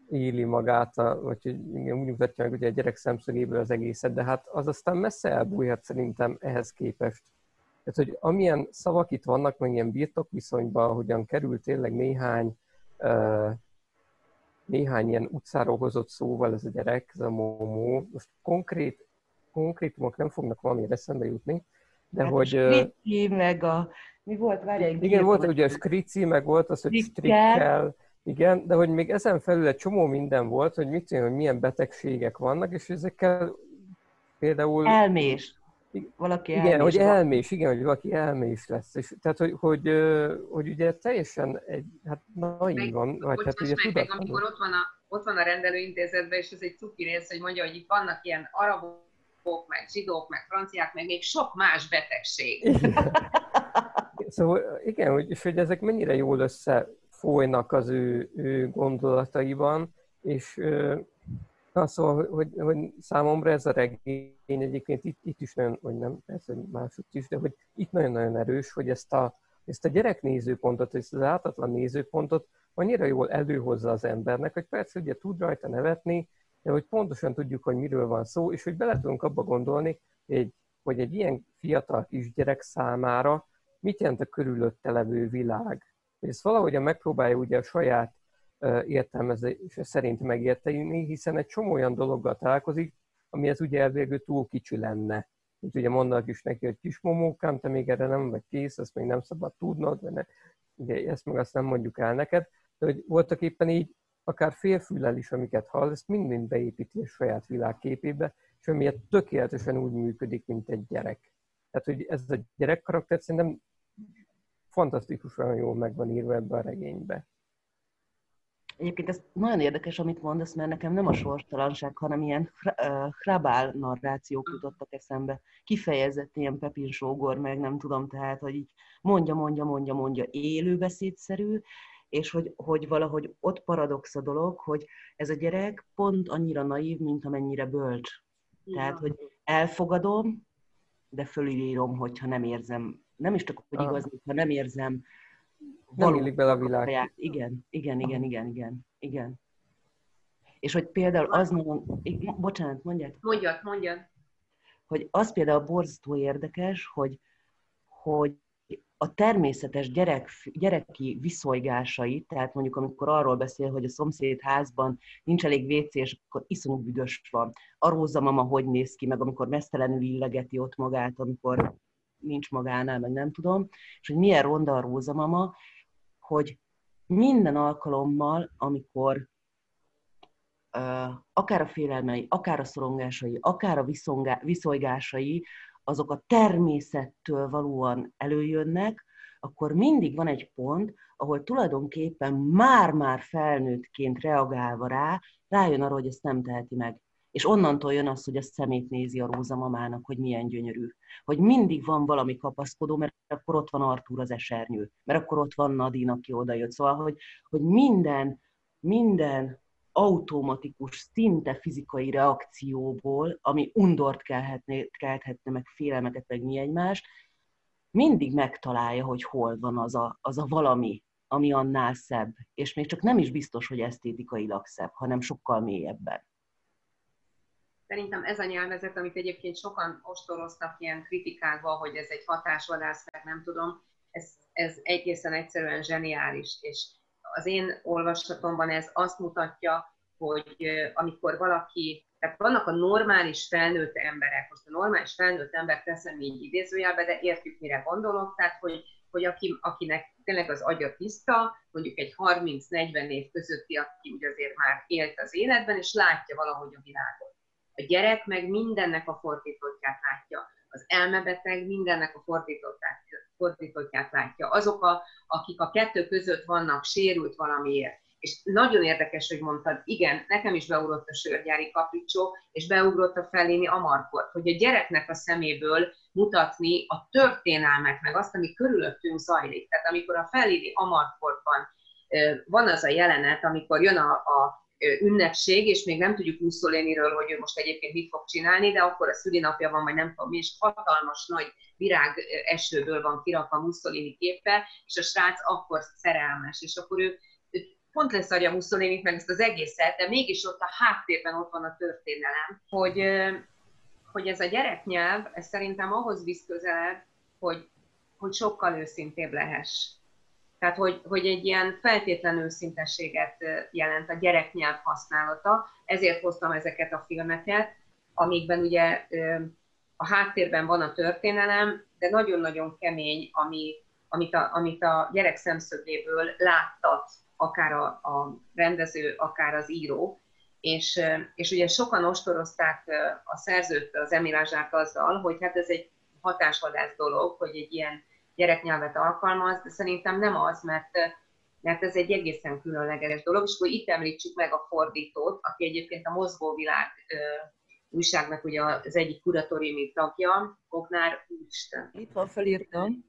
éli magát, a, vagy hogy igen, úgy mutatja meg ugye a gyerek szemszögéből az egészet, de hát az aztán messze elbújhat szerintem ehhez képest. Tehát, hogy amilyen szavak itt vannak, meg ilyen birtokviszonyban, hogyan került tényleg néhány néhány ilyen utcáról hozott szóval ez a gyerek, ez a momó. Most konkrét, konkrétumok nem fognak valami eszembe jutni, de hát hogy... A meg a... Mi volt? Várj, Igen, volt ugye a skrici, meg volt az, hogy strikkel, igen, de hogy még ezen felül egy csomó minden volt, hogy mit hogy milyen betegségek vannak, és ezekkel például... Elmés. Valaki igen, elmés hogy van. elmés, igen, hogy valaki elmés lesz. És, tehát, hogy, hogy, hogy ugye teljesen egy, hát naívan, vagy hát ugye meg, meg, amikor ott van, a, ott van a rendelőintézetben, és ez egy cuki rész, hogy mondja, hogy itt vannak ilyen arabok, meg zsidók, meg franciák, meg még sok más betegség. Szóval igen, hogy, és hogy ezek mennyire jól összefolynak az ő, ő gondolataiban, és Na, szóval, hogy, hogy számomra ez a regény egyébként itt, itt is nagyon, vagy nem, ez máshogy is, de hogy itt nagyon-nagyon erős, hogy ezt a, ezt a gyerek nézőpontot, ezt az ártatlan nézőpontot annyira jól előhozza az embernek, hogy persze ugye tud rajta nevetni, de hogy pontosan tudjuk, hogy miről van szó, és hogy bele tudunk abba gondolni, hogy egy, hogy egy ilyen fiatal kisgyerek számára mit jelent a körülötte levő világ. És ezt valahogyan megpróbálja ugye a saját értelmezése szerint megérteni, hiszen egy csomó olyan dologgal találkozik, amihez ugye elvégül túl kicsi lenne. Mint ugye mondanak is neki, hogy kis momókám, te még erre nem vagy kész, ezt még nem szabad tudnod, vagy ne, ugye ezt meg azt nem mondjuk el neked, de hogy voltak éppen így, akár félfüllel is, amiket hall, ezt mind-mind beépíti a saját világképébe, és amiért tökéletesen úgy működik, mint egy gyerek. Tehát, hogy ez a gyerek karakter szerintem fantasztikusan jól meg van írva ebbe a regénybe. Egyébként ez nagyon érdekes, amit mondasz, mert nekem nem a sorstalanság, hanem ilyen hrabál narrációk jutottak eszembe. Kifejezett ilyen Pepin Sógor, meg nem tudom, tehát, hogy így mondja, mondja, mondja, mondja, élőbeszédszerű, és hogy, hogy valahogy ott paradox a dolog, hogy ez a gyerek pont annyira naív, mint amennyire bölcs. Tehát, hogy elfogadom, de fölírom, hogyha nem érzem, nem is csak, hogy igaz, ha nem érzem nem illik bele a világ. Saját. Igen, igen, igen, igen, igen, igen. És hogy például az nagyon... Bocsánat, mondjad. Mondjad, mondjad. Hogy az például borzasztó érdekes, hogy, hogy a természetes gyerek, gyereki viszolygásai, tehát mondjuk amikor arról beszél, hogy a szomszéd házban nincs elég WC, és akkor iszonyú büdös van. A rózamama hogy néz ki, meg amikor mesztelenül illegeti ott magát, amikor nincs magánál, meg nem tudom, és hogy milyen ronda a rózamama, hogy minden alkalommal, amikor uh, akár a félelmei, akár a szorongásai, akár a viszolygásai, azok a természettől valóan előjönnek, akkor mindig van egy pont, ahol tulajdonképpen már-már felnőttként reagálva rá, rájön arra, hogy ezt nem teheti meg. És onnantól jön az, hogy a szemét nézi a rózamamának, hogy milyen gyönyörű. Hogy mindig van valami kapaszkodó, mert akkor ott van Artúr az esernyő, mert akkor ott van Nadine, aki odajött. Szóval, hogy, hogy minden, minden automatikus, szinte fizikai reakcióból, ami undort kelhetne, kelthetne, meg félelmeket, meg mi egymás, mindig megtalálja, hogy hol van az a, az a valami, ami annál szebb, és még csak nem is biztos, hogy esztétikailag szebb, hanem sokkal mélyebben. Szerintem ez a nyelvezet, amit egyébként sokan ostoroztak ilyen kritikákba, hogy ez egy hatásvadász, meg nem tudom, ez, ez egészen egyszerűen zseniális, és az én olvasatomban ez azt mutatja, hogy amikor valaki, tehát vannak a normális felnőtt emberek, most a normális felnőtt ember teszem így idézőjelbe, de értjük, mire gondolok, tehát hogy, hogy aki, akinek tényleg az agya tiszta, mondjuk egy 30-40 év közötti, aki ugye azért már élt az életben, és látja valahogy a világot. A gyerek meg mindennek a fordítottját látja. Az elmebeteg mindennek a fordítottját, fordítottját látja. Azok, a, akik a kettő között vannak, sérült valamiért, és nagyon érdekes, hogy mondtad, igen, nekem is beugrott a sörgyári kapricsó, és beugrott a Fellini Amarkort, hogy a gyereknek a szeméből mutatni a történelmet, meg azt, ami körülöttünk zajlik. Tehát amikor a Fellini Amarkortban van az a jelenet, amikor jön a, a ünnepség, és még nem tudjuk Mussoliniről, hogy ő most egyébként mit fog csinálni, de akkor a szülinapja van, vagy nem tudom mi, és hatalmas nagy virág esőből van kirakva Mussolini képe, és a srác akkor szerelmes, és akkor ő, ő pont leszarja Mussolini meg ezt az egészet, de mégis ott a háttérben ott van a történelem, hogy, hogy ez a gyereknyelv, ez szerintem ahhoz visz közelebb, hogy, hogy sokkal őszintébb lehess tehát, hogy, hogy egy ilyen feltétlen őszintességet jelent a gyereknyelv használata, ezért hoztam ezeket a filmeket, amikben ugye a háttérben van a történelem, de nagyon-nagyon kemény, ami, amit, a, amit a gyerek szemszögéből láttat akár a, a rendező, akár az író, és, és ugye sokan ostorozták a szerzőt, az emilázsát azzal, hogy hát ez egy hatásvadász dolog, hogy egy ilyen gyereknyelvet alkalmaz, de szerintem nem az, mert, mert ez egy egészen különleges dolog, és akkor itt említsük meg a fordítót, aki egyébként a Mozgóvilág újságnak ugye az egyik kuratóriumi tagja, Kognár Úristen. Itt van, felírtam.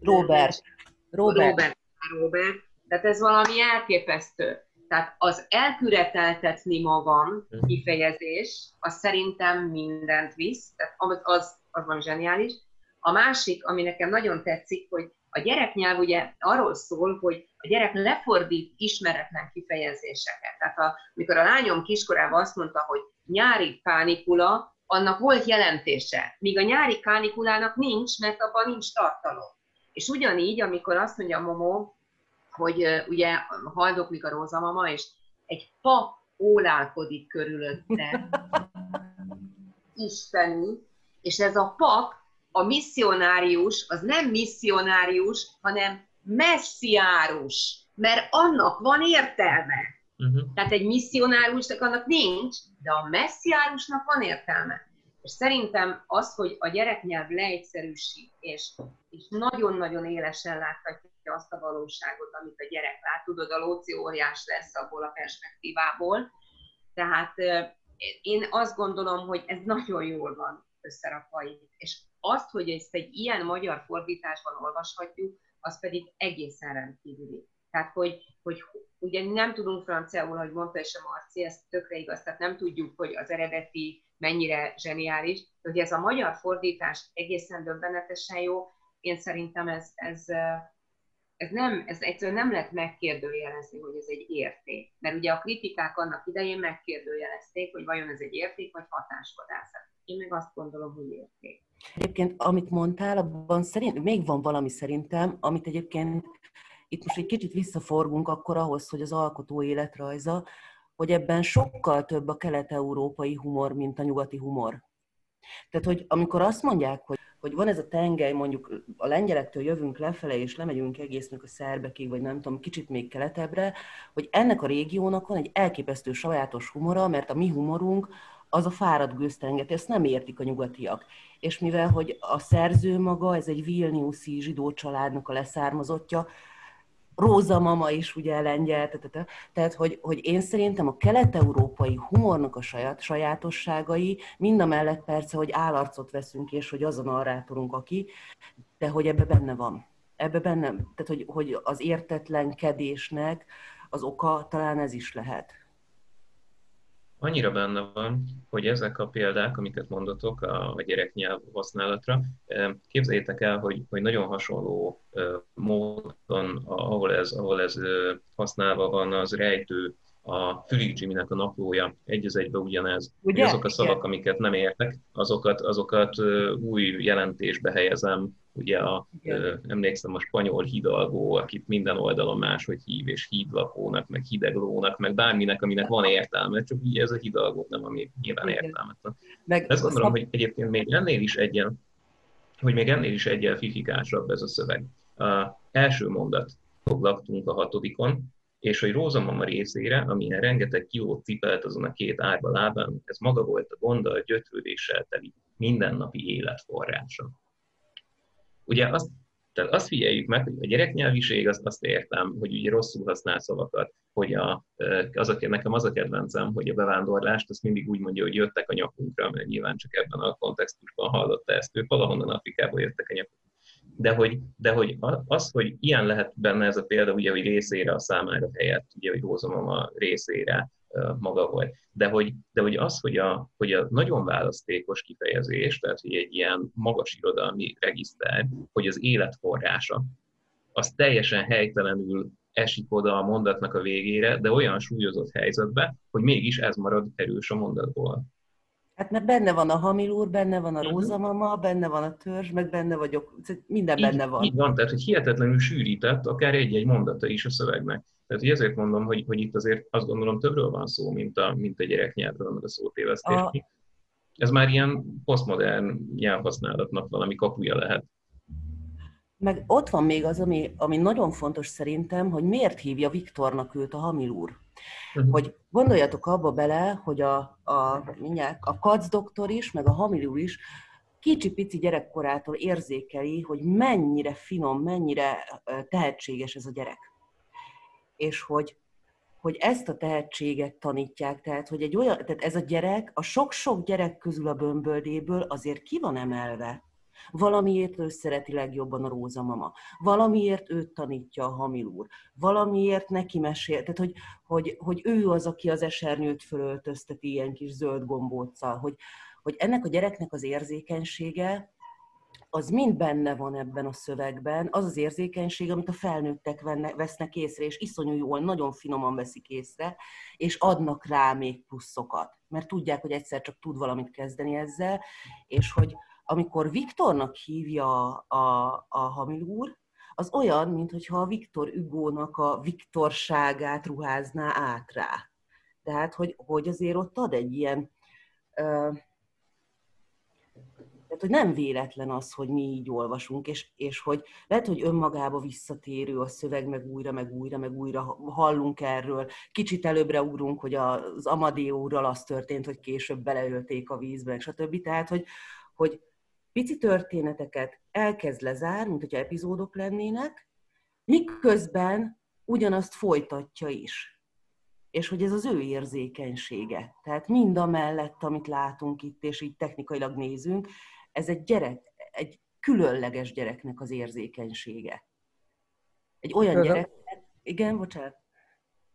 Robert. Robert. Robert. Robert. Tehát ez valami elképesztő. Tehát az elküreteltetni magam kifejezés, az szerintem mindent visz, tehát az, az, az van zseniális, a másik, ami nekem nagyon tetszik, hogy a gyereknyelv ugye arról szól, hogy a gyerek lefordít ismeretlen kifejezéseket. Tehát a, amikor a lányom kiskorában azt mondta, hogy nyári pánikula, annak volt jelentése, míg a nyári kánikulának nincs, mert abban nincs tartalom. És ugyanígy, amikor azt mondja a Momo, hogy uh, ugye haldoklik a rózamama, és egy pap ólálkodik körülötte, isteni, és ez a pap a misszionárius az nem misszionárius, hanem messziárus, mert annak van értelme. Uh-huh. Tehát egy misszionárusnak annak nincs, de a messziárusnak van értelme. És szerintem az, hogy a gyereknyelv leegyszerűsít, és, és nagyon-nagyon élesen láthatja azt a valóságot, amit a gyerek lát, tudod, a lóci óriás lesz abból a perspektívából. Tehát én azt gondolom, hogy ez nagyon jól van összerakva itt. És azt, hogy ezt egy ilyen magyar fordításban olvashatjuk, az pedig egészen rendkívüli. Tehát, hogy, hogy ugye nem tudunk franciául, hogy mondta is a Marci, ez tökre igaz, tehát nem tudjuk, hogy az eredeti mennyire zseniális, de hogy ez a magyar fordítás egészen döbbenetesen jó, én szerintem ez, ez, ez, nem, ez egyszerűen nem lehet megkérdőjelezni, hogy ez egy érték. Mert ugye a kritikák annak idején megkérdőjelezték, hogy vajon ez egy érték, vagy hatásvadászat. Én meg azt gondolom, hogy érték. Egyébként, amit mondtál, abban szerint, még van valami szerintem, amit egyébként itt most egy kicsit visszaforgunk akkor ahhoz, hogy az alkotó életrajza, hogy ebben sokkal több a kelet-európai humor, mint a nyugati humor. Tehát, hogy amikor azt mondják, hogy, hogy van ez a tengely, mondjuk a lengyelektől jövünk lefele, és lemegyünk egésznek a szerbekig, vagy nem tudom, kicsit még keletebbre, hogy ennek a régiónak van egy elképesztő sajátos humora, mert a mi humorunk az a fáradt gőztenget, ezt nem értik a nyugatiak. És mivel, hogy a szerző maga, ez egy Vilniuszi zsidó családnak a leszármazottja, Róza mama is ugye lengyel, tehát hogy, hogy én szerintem a kelet-európai humornak a saját, sajátosságai, mind a mellett persze, hogy állarcot veszünk, és hogy az a narrátorunk, aki, de hogy ebbe benne van. Ebbe benne, tehát hogy, hogy az értetlenkedésnek az oka talán ez is lehet annyira benne van, hogy ezek a példák, amiket mondotok a, a gyereknyelv használatra, képzeljétek el, hogy, hogy nagyon hasonló módon, ahol ez, ahol ez használva van, az rejtő, a Fülig Jimmy-nek a naplója, egy az egybe ugyanez. Ugye? Azok a szavak, amiket nem értek, azokat, azokat új jelentésbe helyezem, ugye a, ö, emlékszem a spanyol hidalgó, akit minden oldalon máshogy hív, és hídlakónak, meg hideglónak, meg bárminek, aminek van értelme, csak ugye ez a hidalgó nem, ami nyilván értelmetlen. Meg Ezt gondolom, hogy egyébként még ennél is egyen, hogy még ennél is egyen fifikásabb ez a szöveg. A első mondat, laktunk a hatodikon, és hogy Rózamama részére, amilyen rengeteg kilót cipelt azon a két árba lábán, ez maga volt a gondol, gyötrődéssel teli mindennapi életforrása. Ugye azt, tehát azt figyeljük meg, hogy a gyereknyelviség, azt, azt értem, hogy ugye rosszul használ szavakat, hogy a, az a, nekem az a kedvencem, hogy a bevándorlást azt mindig úgy mondja, hogy jöttek a nyakunkra, mert nyilván csak ebben a kontextusban hallotta ezt, ők valahonnan Afrikából jöttek a nyakunkra. De hogy, de hogy az, hogy ilyen lehet benne ez a példa, ugye, hogy részére a számára helyett, ugye, hogy a részére, maga volt. De hogy, de hogy az, hogy a, hogy a nagyon választékos kifejezés, tehát hogy egy ilyen magas irodalmi regiszter, hogy az életforrása, az teljesen helytelenül esik oda a mondatnak a végére, de olyan súlyozott helyzetbe, hogy mégis ez marad erős a mondatból. Hát mert benne van a Hamilúr, benne van a mhm. Rózamama, benne van a törzs, meg benne vagyok, minden így, benne van. Így van, tehát hogy hihetetlenül sűrített akár egy-egy mondata is a szövegnek. Tehát hogy ezért mondom, hogy, hogy itt azért azt gondolom többről van szó, mint a, mint a gyereknyelvről, meg a szótévesztés. A... Ez már ilyen posztmodern nyelvhasználatnak valami kapuja lehet. Meg ott van még az, ami, ami nagyon fontos szerintem, hogy miért hívja Viktornak őt a Hamilúr. Uh-huh. Hogy gondoljatok abba bele, hogy a, a, mindjárt, a kac doktor is, meg a Hamilúr is kicsi-pici gyerekkorától érzékeli, hogy mennyire finom, mennyire tehetséges ez a gyerek és hogy, hogy ezt a tehetséget tanítják, tehát hogy egy olyan, tehát ez a gyerek, a sok-sok gyerek közül a bömböldéből azért ki van emelve. Valamiért ő szereti legjobban a Róza mama. Valamiért őt tanítja a Hamil úr. Valamiért neki mesél. Tehát, hogy, hogy, hogy ő az, aki az esernyőt fölöltözteti ilyen kis zöld gombóccal. Hogy, hogy ennek a gyereknek az érzékenysége, az mind benne van ebben a szövegben, az az érzékenység, amit a felnőttek vesznek észre, és iszonyú jól, nagyon finoman veszik észre, és adnak rá még pluszokat, mert tudják, hogy egyszer csak tud valamit kezdeni ezzel, és hogy amikor Viktornak hívja a, a Hamil úr, az olyan, mintha a Viktor Ugónak a viktorságát ruházná át rá. Tehát, hogy, hogy azért ott ad egy ilyen, tehát, hogy nem véletlen az, hogy mi így olvasunk, és, és hogy lehet, hogy önmagába visszatérő a szöveg, meg újra, meg újra, meg újra hallunk erről. Kicsit előbbre ugrunk, hogy az Amadéóral az történt, hogy később beleölték a vízbe, stb. Tehát, hogy, hogy pici történeteket elkezd lezár, mint hogyha epizódok lennének, miközben ugyanazt folytatja is. És hogy ez az ő érzékenysége. Tehát mind a mellett, amit látunk itt, és így technikailag nézünk, ez egy gyerek, egy különleges gyereknek az érzékenysége. Egy olyan gyerek, igen, bocsánat.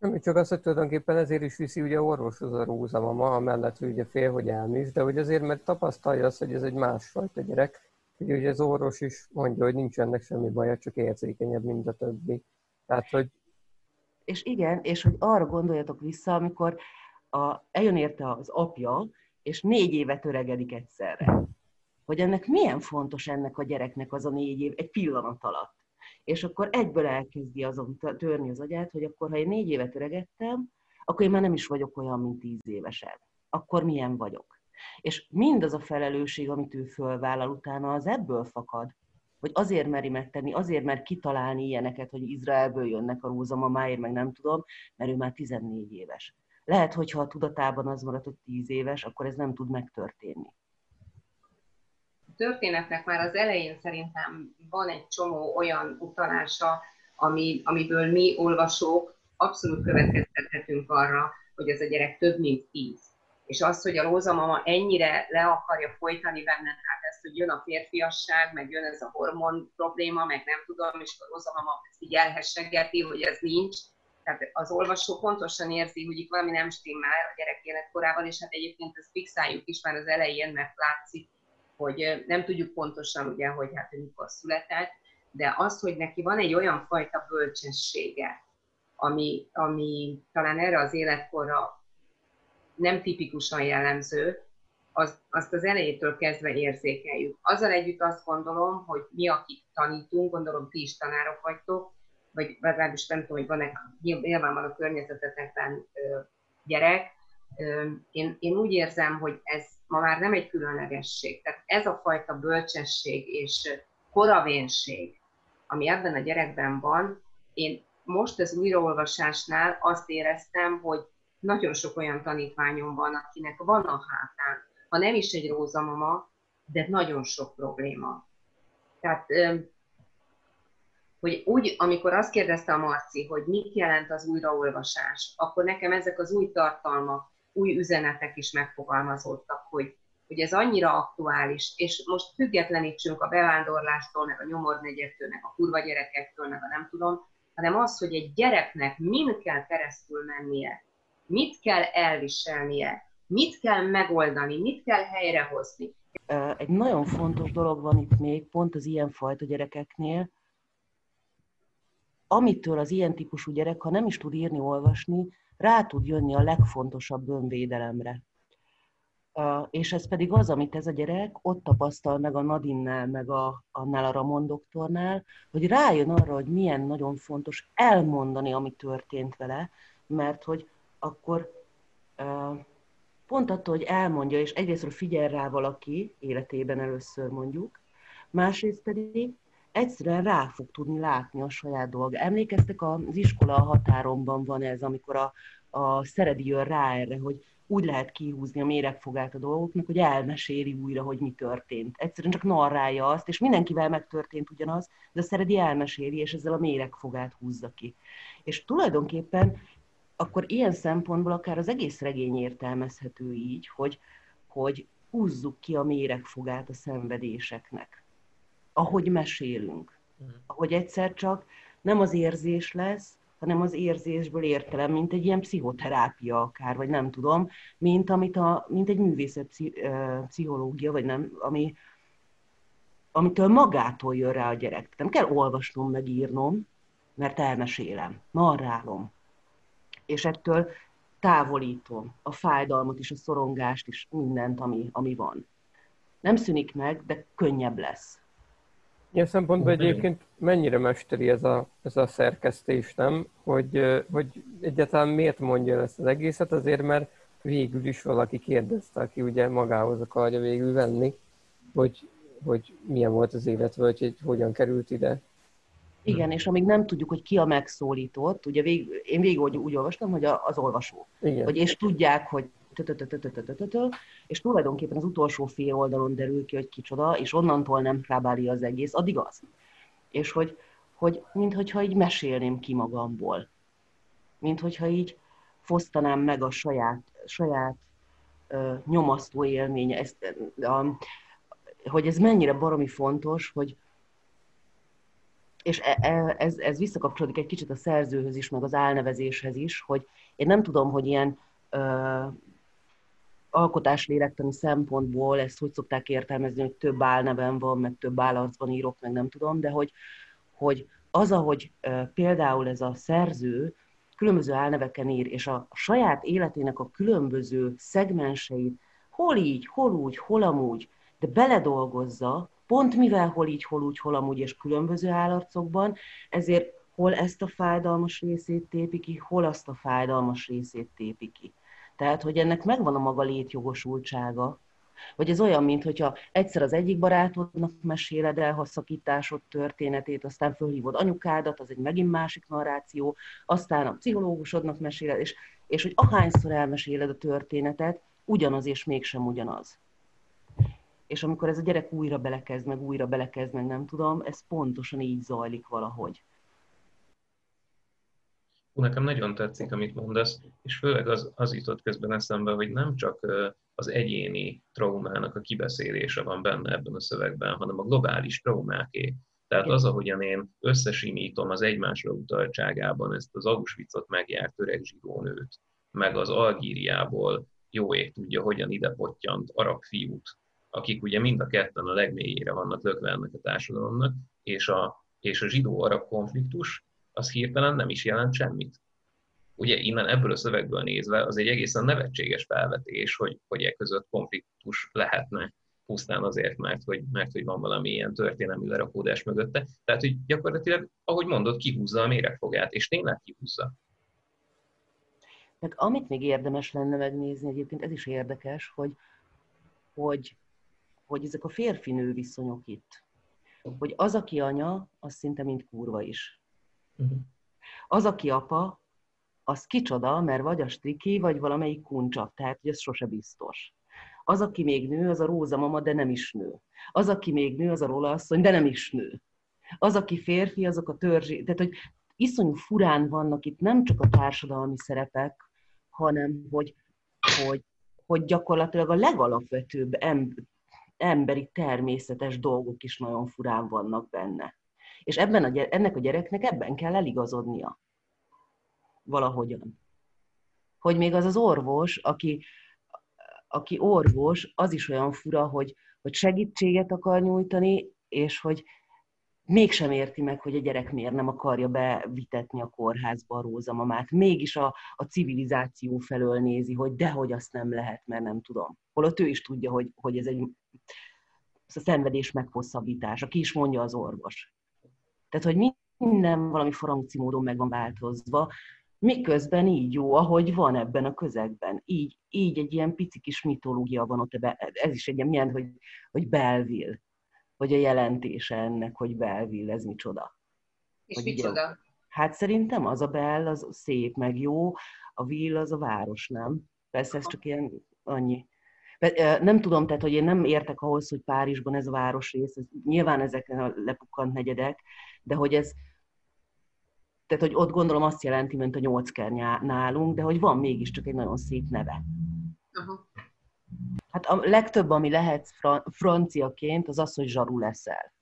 Nem, csak azt, hogy tulajdonképpen ezért is viszi ugye orvoshoz a Róza mama, amellett, hogy ugye fél, hogy elmész, de hogy azért, mert tapasztalja azt, hogy ez egy másfajta gyerek, hogy ugye az orvos is mondja, hogy nincs ennek semmi baja, csak érzékenyebb, mint a többi. Tehát, hogy... És igen, és hogy arra gondoljatok vissza, amikor a, eljön érte az apja, és négy évet öregedik egyszerre hogy ennek milyen fontos ennek a gyereknek az a négy év egy pillanat alatt. És akkor egyből elkezdi azon törni az agyát, hogy akkor, ha én négy évet öregettem, akkor én már nem is vagyok olyan, mint tíz évesen. Akkor milyen vagyok? És mindaz a felelősség, amit ő fölvállal utána, az ebből fakad. Hogy azért meri megtenni, azért mer kitalálni ilyeneket, hogy Izraelből jönnek a rózamamáért, meg nem tudom, mert ő már 14 éves. Lehet, hogyha a tudatában az maradt, hogy 10 éves, akkor ez nem tud megtörténni történetnek már az elején szerintem van egy csomó olyan utalása, ami, amiből mi olvasók abszolút következtethetünk arra, hogy ez a gyerek több, mint tíz. És az, hogy a rózamama ennyire le akarja folytani benne, hát ezt, hogy jön a férfiasság, meg jön ez a hormon probléma, meg nem tudom, és a rózamama ezt így elhessegeti, hogy ez nincs. Tehát az olvasó pontosan érzi, hogy itt valami nem stimmel a gyerek életkorával, és hát egyébként ezt fixáljuk is már az elején, mert látszik, hogy nem tudjuk pontosan ugye, hogy hát hogy mikor született, de az, hogy neki van egy olyan fajta bölcsessége, ami, ami talán erre az életkorra nem tipikusan jellemző, az, azt az elejétől kezdve érzékeljük. Azzal együtt azt gondolom, hogy mi, akik tanítunk, gondolom ti is tanárok vagytok, vagy legalábbis nem tudom, hogy van-e, nyilván van a környezetetekben gyerek, én, én úgy érzem, hogy ez ma már nem egy különlegesség. Tehát ez a fajta bölcsesség és koravénség, ami ebben a gyerekben van, én most az újraolvasásnál azt éreztem, hogy nagyon sok olyan tanítványom van, akinek van a hátán, ha nem is egy rózamama, de nagyon sok probléma. Tehát, hogy úgy, amikor azt kérdezte a Marci, hogy mit jelent az újraolvasás, akkor nekem ezek az új tartalmak, új üzenetek is megfogalmazódtak, hogy, hogy ez annyira aktuális, és most függetlenítsünk a bevándorlástól, meg a nyomornegyektől, meg a kurva gyerekektől, meg a nem tudom, hanem az, hogy egy gyereknek min kell keresztül mennie, mit kell elviselnie, mit kell megoldani, mit kell helyrehozni. Egy nagyon fontos dolog van itt még, pont az ilyen fajta gyerekeknél, amitől az ilyen típusú gyerek, ha nem is tud írni, olvasni, rá tud jönni a legfontosabb önvédelemre. És ez pedig az, amit ez a gyerek ott tapasztal meg a Nadinnál, meg a, annál a Ramon doktornál, hogy rájön arra, hogy milyen nagyon fontos elmondani, ami történt vele, mert hogy akkor pont attól, hogy elmondja, és egyrészt figyel rá valaki életében először mondjuk, másrészt pedig egyszerűen rá fog tudni látni a saját dolga. Emlékeztek, az iskola a határomban van ez, amikor a, a Szeredi jön rá erre, hogy úgy lehet kihúzni a méregfogát a dolgoknak, hogy elmeséli újra, hogy mi történt. Egyszerűen csak narrálja azt, és mindenkivel megtörtént ugyanaz, de a Szeredi elmeséli, és ezzel a méregfogát húzza ki. És tulajdonképpen akkor ilyen szempontból akár az egész regény értelmezhető így, hogy, hogy húzzuk ki a méregfogát a szenvedéseknek, ahogy mesélünk. Mm. Ahogy egyszer csak nem az érzés lesz, hanem az érzésből értelem, mint egy ilyen pszichoterápia akár, vagy nem tudom, mint, amit a, mint egy művészet pszichológia, vagy nem, ami, amitől magától jön rá a gyerek. Nem kell olvasnom, meg írnom, mert elmesélem, narrálom és ettől távolítom a fájdalmat is, a szorongást is, mindent, ami, ami van. Nem szűnik meg, de könnyebb lesz. Ilyen szempontból egyébként mennyire mesteri ez a, ez a szerkesztés, nem? Hogy, hogy egyáltalán miért mondja ezt az egészet? Azért, mert végül is valaki kérdezte, aki ugye magához akarja végül venni, hogy, hogy milyen volt az élet, vagy hogy hogyan került ide. Igen, és amíg nem tudjuk, hogy ki a megszólított, ugye vég, én végig úgy, úgy olvastam, hogy az olvasó. Igen. Hogy és tudják, hogy és tulajdonképpen az utolsó fél oldalon derül ki, hogy kicsoda, és onnantól nem krábáli az egész, addig az. És hogy, hogy minthogyha így mesélném ki magamból. Minthogyha így fosztanám meg a saját, saját uh, nyomasztó élménye. Ezt, uh, hogy ez mennyire baromi fontos, hogy, és ez, ez visszakapcsolódik egy kicsit a szerzőhöz is, meg az álnevezéshez is, hogy én nem tudom, hogy ilyen ö, alkotáslélektani szempontból ezt hogy szokták értelmezni, hogy több álneven van, meg több állarcban írok, meg nem tudom, de hogy, hogy az, ahogy például ez a szerző különböző álneveken ír, és a saját életének a különböző szegmenseit hol így, hol úgy, hol amúgy, de beledolgozza, pont mivel hol így, hol úgy, hol amúgy, és különböző állarcokban, ezért hol ezt a fájdalmas részét tépi ki, hol azt a fájdalmas részét tépi ki. Tehát, hogy ennek megvan a maga létjogosultsága, vagy ez olyan, mint hogyha egyszer az egyik barátodnak meséled el a szakításod történetét, aztán fölhívod anyukádat, az egy megint másik narráció, aztán a pszichológusodnak meséled, és, és hogy ahányszor elmeséled a történetet, ugyanaz és mégsem ugyanaz és amikor ez a gyerek újra belekezd, meg újra belekezd, meg nem tudom, ez pontosan így zajlik valahogy. Nekem nagyon tetszik, amit mondasz, és főleg az, az jutott közben eszembe, hogy nem csak az egyéni traumának a kibeszélése van benne ebben a szövegben, hanem a globális traumáké. Tehát az, ahogyan én összesimítom az egymásra utaltságában ezt az Auschwitzot megjárt öreg zsidónőt, meg az Algíriából jó ég tudja, hogyan ide pottyant arab fiút, akik ugye mind a ketten a legmélyére vannak lökve ennek a társadalomnak, és a, és a zsidó-arab konfliktus az hirtelen nem is jelent semmit. Ugye innen ebből a szövegből nézve az egy egészen nevetséges felvetés, hogy, hogy e között konfliktus lehetne pusztán azért, mert hogy, mert hogy van valami ilyen történelmi lerakódás mögötte. Tehát, hogy gyakorlatilag, ahogy mondod, kihúzza a méregfogát, és tényleg kihúzza. Meg amit még érdemes lenne megnézni, egyébként ez is érdekes, hogy, hogy, hogy ezek a férfinő viszonyok itt. Hogy az, aki anya, az szinte mint kurva is. Uh-huh. Az, aki apa, az kicsoda, mert vagy a striki, vagy valamelyik kuncsak, tehát hogy ez sose biztos. Az, aki még nő, az a Róza mama, de nem is nő. Az, aki még nő, az a Róla asszony, de nem is nő. Az, aki férfi, azok a törzsi. Tehát, hogy iszonyú furán vannak itt nem csak a társadalmi szerepek, hanem hogy, hogy, hogy gyakorlatilag a legalapvetőbb emberi természetes dolgok is nagyon furán vannak benne. És ebben a, ennek a gyereknek ebben kell eligazodnia. Valahogyan. Hogy még az az orvos, aki, aki orvos, az is olyan fura, hogy, hogy segítséget akar nyújtani, és hogy mégsem érti meg, hogy a gyerek miért nem akarja bevitetni a kórházba a rózamamát. Mégis a, a civilizáció felől nézi, hogy dehogy azt nem lehet, mert nem tudom. Holott ő is tudja, hogy, hogy ez egy a szenvedés meghosszabbítása. Ki is mondja az orvos. Tehát, hogy minden valami forangci módon meg van változva, miközben így jó, ahogy van ebben a közegben. Így, így egy ilyen pici kis mitológia van ott, ez is egy ilyen, hogy, hogy Belville, hogy a jelentése ennek, hogy Belville, ez micsoda. És hogy micsoda? Ugye, hát szerintem az a Bell, az szép, meg jó, a Ville az a város, nem? Persze ez csak ilyen annyi. Nem tudom, tehát, hogy én nem értek ahhoz, hogy Párizsban ez a városrész, ez, nyilván ezek a lepukkant negyedek, de hogy ez, tehát, hogy ott gondolom azt jelenti, mint a nyolcker nálunk, de hogy van mégiscsak egy nagyon szép neve. Uh-huh. Hát a legtöbb, ami lehet franciaként, az az, hogy zsaru leszel.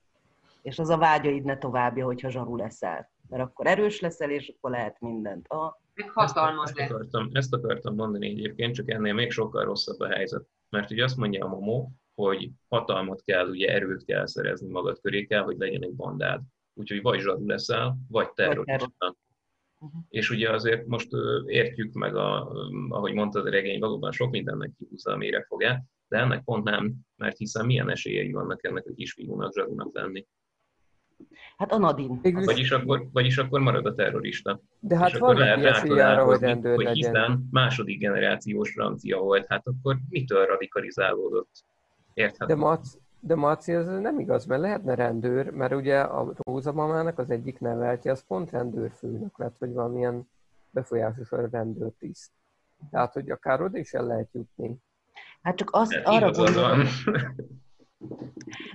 És az a vágyaid ne továbbja, hogyha zsaru leszel. Mert akkor erős leszel, és akkor lehet mindent. Ah. Ezt, ezt, akartam, ezt akartam mondani egyébként, csak ennél még sokkal rosszabb a helyzet. Mert ugye azt mondja a Momo, hogy hatalmat kell, ugye erőt kell szerezni magad köré kell, hogy legyen egy bandád. Úgyhogy vagy zsarú leszel, vagy terrorista. Uh-huh. És ugye azért most értjük meg, a, ahogy mondtad, a regény valóban sok mindennek kihúzza a méregfogát, de ennek pont nem, mert hiszen milyen esélyei vannak ennek a kisfiúnak zsarúnak lenni. Hát a Nadine. Vagyis akkor, vagyis akkor marad a terrorista. De hát és van lehet arra, hogy rendőr hogy legyen. hiszen második generációs francia volt, hát akkor mitől radikalizálódott? Érthető. De Mac, de Marci, ez nem igaz, mert lehetne rendőr, mert ugye a Róza mamának az egyik neveltje, az pont rendőrfőnök lett, vagy valamilyen befolyásos rendőrtiszt. Tehát, hogy akár oda is el lehet jutni. Hát csak azt hát arra gondolom,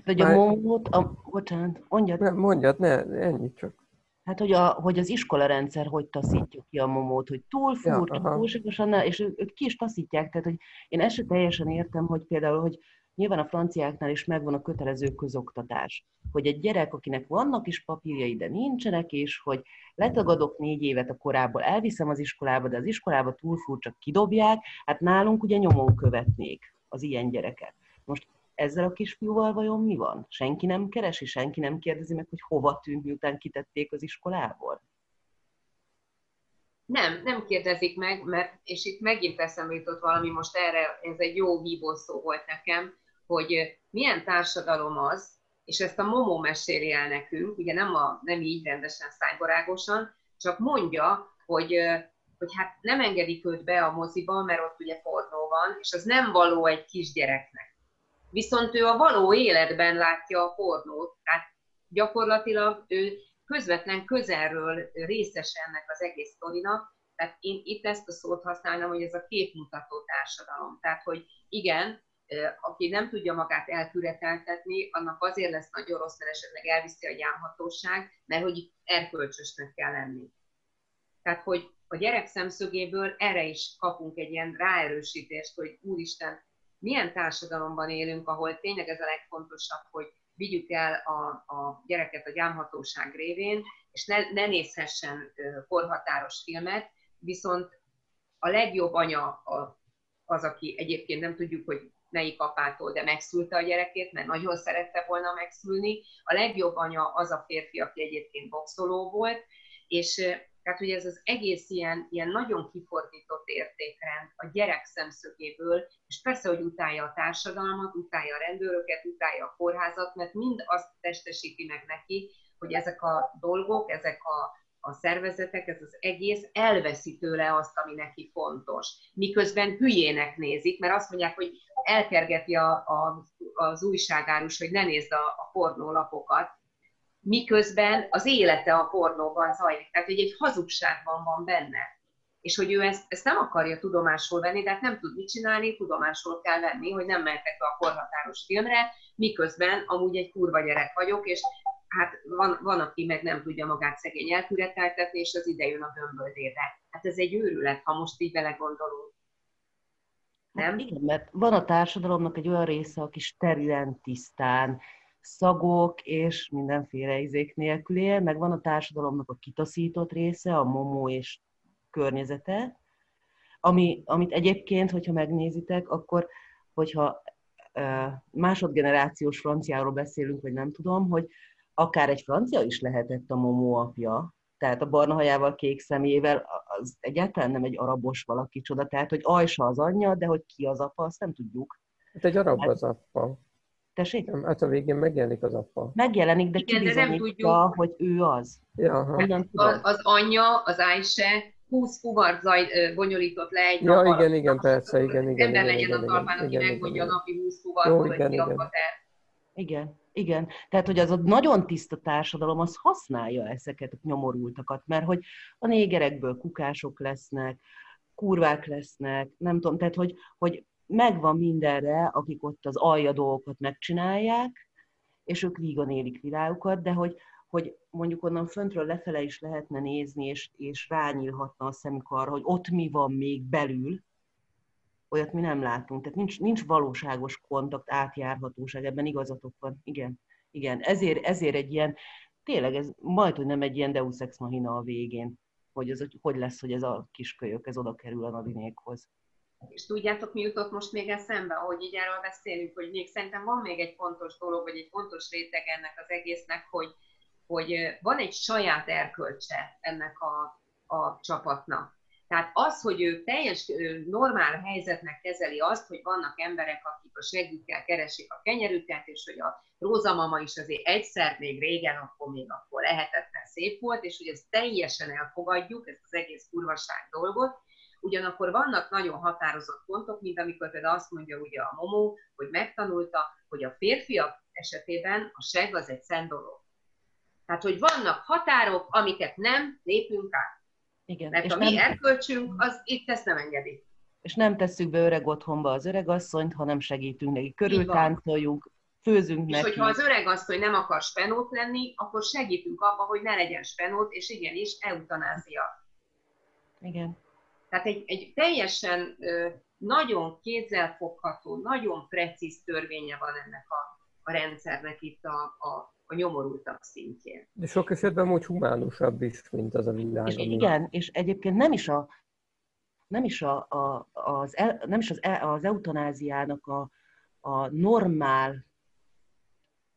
hogy a momót, a, bocsánat, mondjad. Ne, mondjad, ne, ennyit csak. Hát, hogy, a, hogy az iskolarendszer hogy taszítja ki a momót, hogy túl furcsa, ja, túlságosan, és ők ki is taszítják. Tehát, hogy én ezt sem teljesen értem, hogy például, hogy Nyilván a franciáknál is megvan a kötelező közoktatás, hogy egy gyerek, akinek vannak is papírjai, de nincsenek, és hogy letagadok négy évet a korából, elviszem az iskolába, de az iskolába túl furcsa kidobják, hát nálunk ugye nyomon követnék az ilyen gyereket. Ezzel a kisfiúval vajon mi van? Senki nem keresi, senki nem kérdezi meg, hogy hova tűnt, miután kitették az iskolából? Nem, nem kérdezik meg, mert, és itt megint eszembe jutott valami, most erre ez egy jó hívószó volt nekem, hogy milyen társadalom az, és ezt a Momo meséli el nekünk, ugye nem, a, nem így rendesen szájbarágosan, csak mondja, hogy, hogy hát nem engedik őt be a moziba, mert ott ugye pornó van, és az nem való egy kisgyereknek. Viszont ő a való életben látja a pornót, tehát gyakorlatilag ő közvetlen közelről részes ennek az egész sztorinak, tehát én itt ezt a szót használnám, hogy ez a képmutató társadalom. Tehát, hogy igen, aki nem tudja magát elküreteltetni, annak azért lesz nagyon rossz, mert esetleg elviszi a gyámhatóság, mert hogy itt erkölcsösnek kell lenni. Tehát, hogy a gyerek szemszögéből erre is kapunk egy ilyen ráerősítést, hogy úristen, milyen társadalomban élünk, ahol tényleg ez a legfontosabb, hogy vigyük el a, a gyereket a gyámhatóság révén, és ne, ne nézhessen korhatáros filmet, viszont a legjobb anya az, aki egyébként nem tudjuk, hogy melyik apától, de megszülte a gyerekét, mert nagyon szerette volna megszülni. A legjobb anya az a férfi, aki egyébként boxoló volt, és tehát, hogy ez az egész ilyen, ilyen nagyon kifordított értékrend a gyerek szemszögéből, és persze, hogy utálja a társadalmat, utálja a rendőröket, utálja a kórházat, mert mind azt testesíti meg neki, hogy ezek a dolgok, ezek a, a szervezetek, ez az egész elveszi tőle azt, ami neki fontos. Miközben hülyének nézik, mert azt mondják, hogy elkergeti a, a, az újságárus, hogy ne nézd a, a pornólapokat, miközben az élete a pornóban zajlik. Tehát, hogy egy hazugságban van benne. És hogy ő ezt, ezt nem akarja tudomásul venni, de hát nem tud mit csinálni, tudomásul kell venni, hogy nem mehetek be a korhatáros filmre, miközben amúgy egy kurva gyerek vagyok, és hát van, van, aki meg nem tudja magát szegény elküreteltetni, és az ide jön a gömböldére. Hát ez egy őrület, ha most így belegondolunk. Nem? Hát igen, mert van a társadalomnak egy olyan része, aki sterilen, tisztán, szagok és mindenféle izék nélkül él, meg van a társadalomnak a kitaszított része, a momó és környezete, ami, amit egyébként, hogyha megnézitek, akkor, hogyha másodgenerációs franciáról beszélünk, vagy nem tudom, hogy akár egy francia is lehetett a momó apja, tehát a barna hajával, kék szemével, az egyáltalán nem egy arabos valaki csoda, tehát hogy Ajsa az anyja, de hogy ki az apa, azt nem tudjuk. Hát egy arab hát, az apa. Tessék? Nem, hát a végén megjelenik az apa. Megjelenik, de Igen, ki de nem tudjuk. hogy ő az. Ja, az, az anyja, az Ájse 20 fuvar zaj bonyolított le egy Ja, igen, igen, persze, igen, igen. Ember legyen a talpán, aki megmondja a napi 20 fuvar, hogy igen. Igen, igen. Tehát, hogy az a nagyon tiszta társadalom, az használja ezeket a nyomorultakat, mert hogy a négerekből kukások lesznek, kurvák lesznek, nem tudom, tehát, hogy, hogy megvan mindenre, akik ott az alja dolgokat megcsinálják, és ők vígan élik világukat, de hogy, hogy mondjuk onnan föntről lefele is lehetne nézni, és, és rányílhatna a szemük arra, hogy ott mi van még belül, olyat mi nem látunk. Tehát nincs, nincs valóságos kontakt, átjárhatóság, ebben igazatok van. Igen, igen. Ezért, ezért egy ilyen, tényleg ez majd, hogy nem egy ilyen deus ex machina a végén, hogy, ez, hogy lesz, hogy ez a kiskölyök, ez oda kerül a Nadinékhoz. És tudjátok, mi jutott most még eszembe, ahogy így erről beszélünk, hogy még szerintem van még egy fontos dolog, vagy egy fontos réteg ennek az egésznek, hogy, hogy van egy saját erkölcse ennek a, a csapatnak. Tehát az, hogy ő teljes normál helyzetnek kezeli azt, hogy vannak emberek, akik a segükkel keresik a kenyerüket, és hogy a rózamama is azért egyszer még régen, akkor még akkor lehetetlen szép volt, és hogy ezt teljesen elfogadjuk, ezt az egész kurvaság dolgot, ugyanakkor vannak nagyon határozott pontok, mint amikor például azt mondja ugye a Momó, hogy megtanulta, hogy a férfiak esetében a seg az egy szent dolog. Tehát, hogy vannak határok, amiket nem lépünk át. Igen. Mert és a nem... mi erkölcsünk, az itt ezt nem engedi. És nem tesszük be öreg otthonba az öregasszonyt, hanem segítünk neki. Körültáncoljunk, főzünk és neki. És hogyha az öregasszony nem akar spenót lenni, akkor segítünk abba, hogy ne legyen spenót, és igenis eutanázia. Igen. Tehát egy, egy teljesen nagyon kézzelfogható, nagyon precíz törvénye van ennek a, a rendszernek itt a, a, a nyomorultak szintjén. De sok esetben úgy humánusabb is, mint az a világ. És igen, és egyébként nem is a, nem is, a, a, az, el, nem is az, el, az eutanáziának a, a normál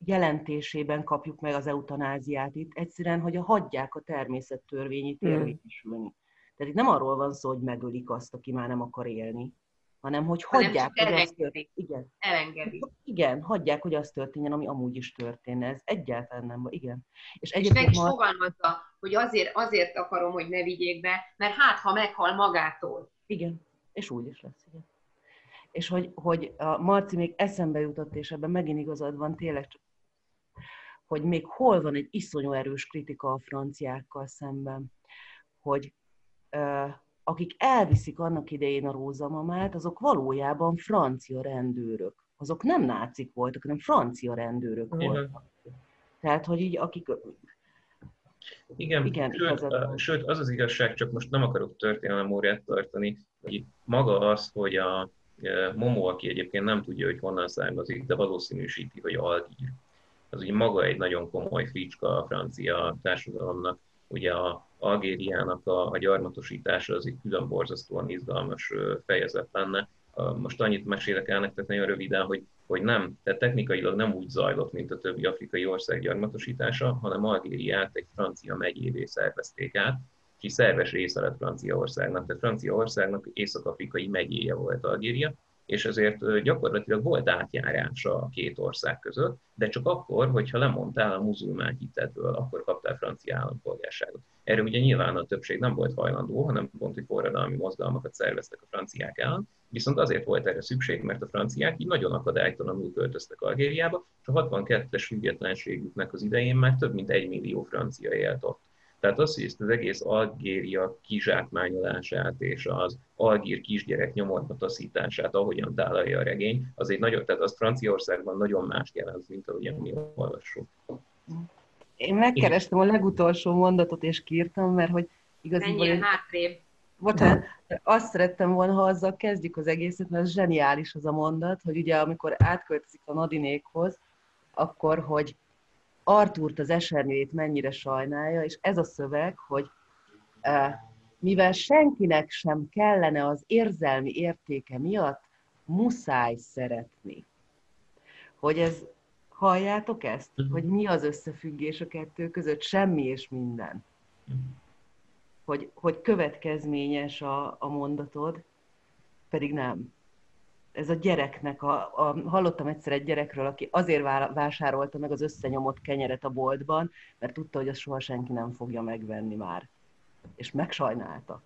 jelentésében kapjuk meg az eutanáziát itt, egyszerűen, hogy a hagyják a természet törvényét hmm. érvényesülni. Tehát itt nem arról van szó, hogy megölik azt, aki már nem akar élni, hanem hogy hagyják, hogy az történjen. Igen. Elengedi. Igen, hagyják, hogy az történjen, ami amúgy is történne. Ez egyáltalán nem van. Igen. És, és meg is ma... fogalmazza, hogy azért, azért akarom, hogy ne vigyék be, mert hát, ha meghal magától. Igen, és úgy is lesz, igen. És hogy, hogy a Marci még eszembe jutott, és ebben megint igazad van, tényleg csak hogy még hol van egy iszonyú erős kritika a franciákkal szemben, hogy akik elviszik annak idején a rózamamát, azok valójában francia rendőrök. Azok nem nácik voltak, hanem francia rendőrök Igen. voltak. Tehát, hogy így akik... Igen, Igen sőt, a, sőt, az az igazság, csak most nem akarok történelem órát tartani, hogy maga az, hogy a Momo, aki egyébként nem tudja, hogy honnan származik, de valószínűsíti, hogy algír. Az ugye maga egy nagyon komoly fricska a francia társadalomnak. Ugye a Algériának a, a gyarmatosítása az egy külön borzasztóan izgalmas fejezet lenne. most annyit mesélek el nektek nagyon röviden, hogy, hogy nem, tehát technikailag nem úgy zajlott, mint a többi afrikai ország gyarmatosítása, hanem Algériát egy francia megyévé szervezték át, ki szerves része lett Franciaországnak. Tehát Franciaországnak észak-afrikai megyéje volt Algéria, és ezért gyakorlatilag volt átjárása a két ország között, de csak akkor, hogyha lemondtál a muzulmán hitetből, akkor kaptál francia állampolgárságot. Erre ugye nyilván a többség nem volt hajlandó, hanem pont, hogy forradalmi mozgalmakat szerveztek a franciák ellen, viszont azért volt erre szükség, mert a franciák így nagyon akadálytalanul költöztek Algériába, és a 62-es függetlenségüknek az idején már több mint egy millió francia élt ott. Tehát az, hogy ezt az egész Algéria kizsákmányolását és az algír kisgyerek nyomorba taszítását, ahogyan tálalja a regény, az egy nagyon, tehát az Franciaországban nagyon más jelent, mint ahogyan mi olvassuk. Én megkerestem a legutolsó mondatot, és kiírtam, mert hogy igazából... Menjél hátrébb. Bocsánat, azt szerettem volna, ha azzal kezdjük az egészet, mert ez zseniális az a mondat, hogy ugye amikor átköltözik a Nadinékhoz, akkor, hogy Artúrt az esernyőjét mennyire sajnálja, és ez a szöveg, hogy mivel senkinek sem kellene az érzelmi értéke miatt, muszáj szeretni. Hogy ez, halljátok ezt? Uh-huh. Hogy mi az összefüggés a kettő között? Semmi és minden. Uh-huh. Hogy, hogy következményes a, a mondatod, pedig nem ez a gyereknek, a, a, hallottam egyszer egy gyerekről, aki azért vásárolta meg az összenyomott kenyeret a boltban, mert tudta, hogy azt soha senki nem fogja megvenni már. És megsajnálta.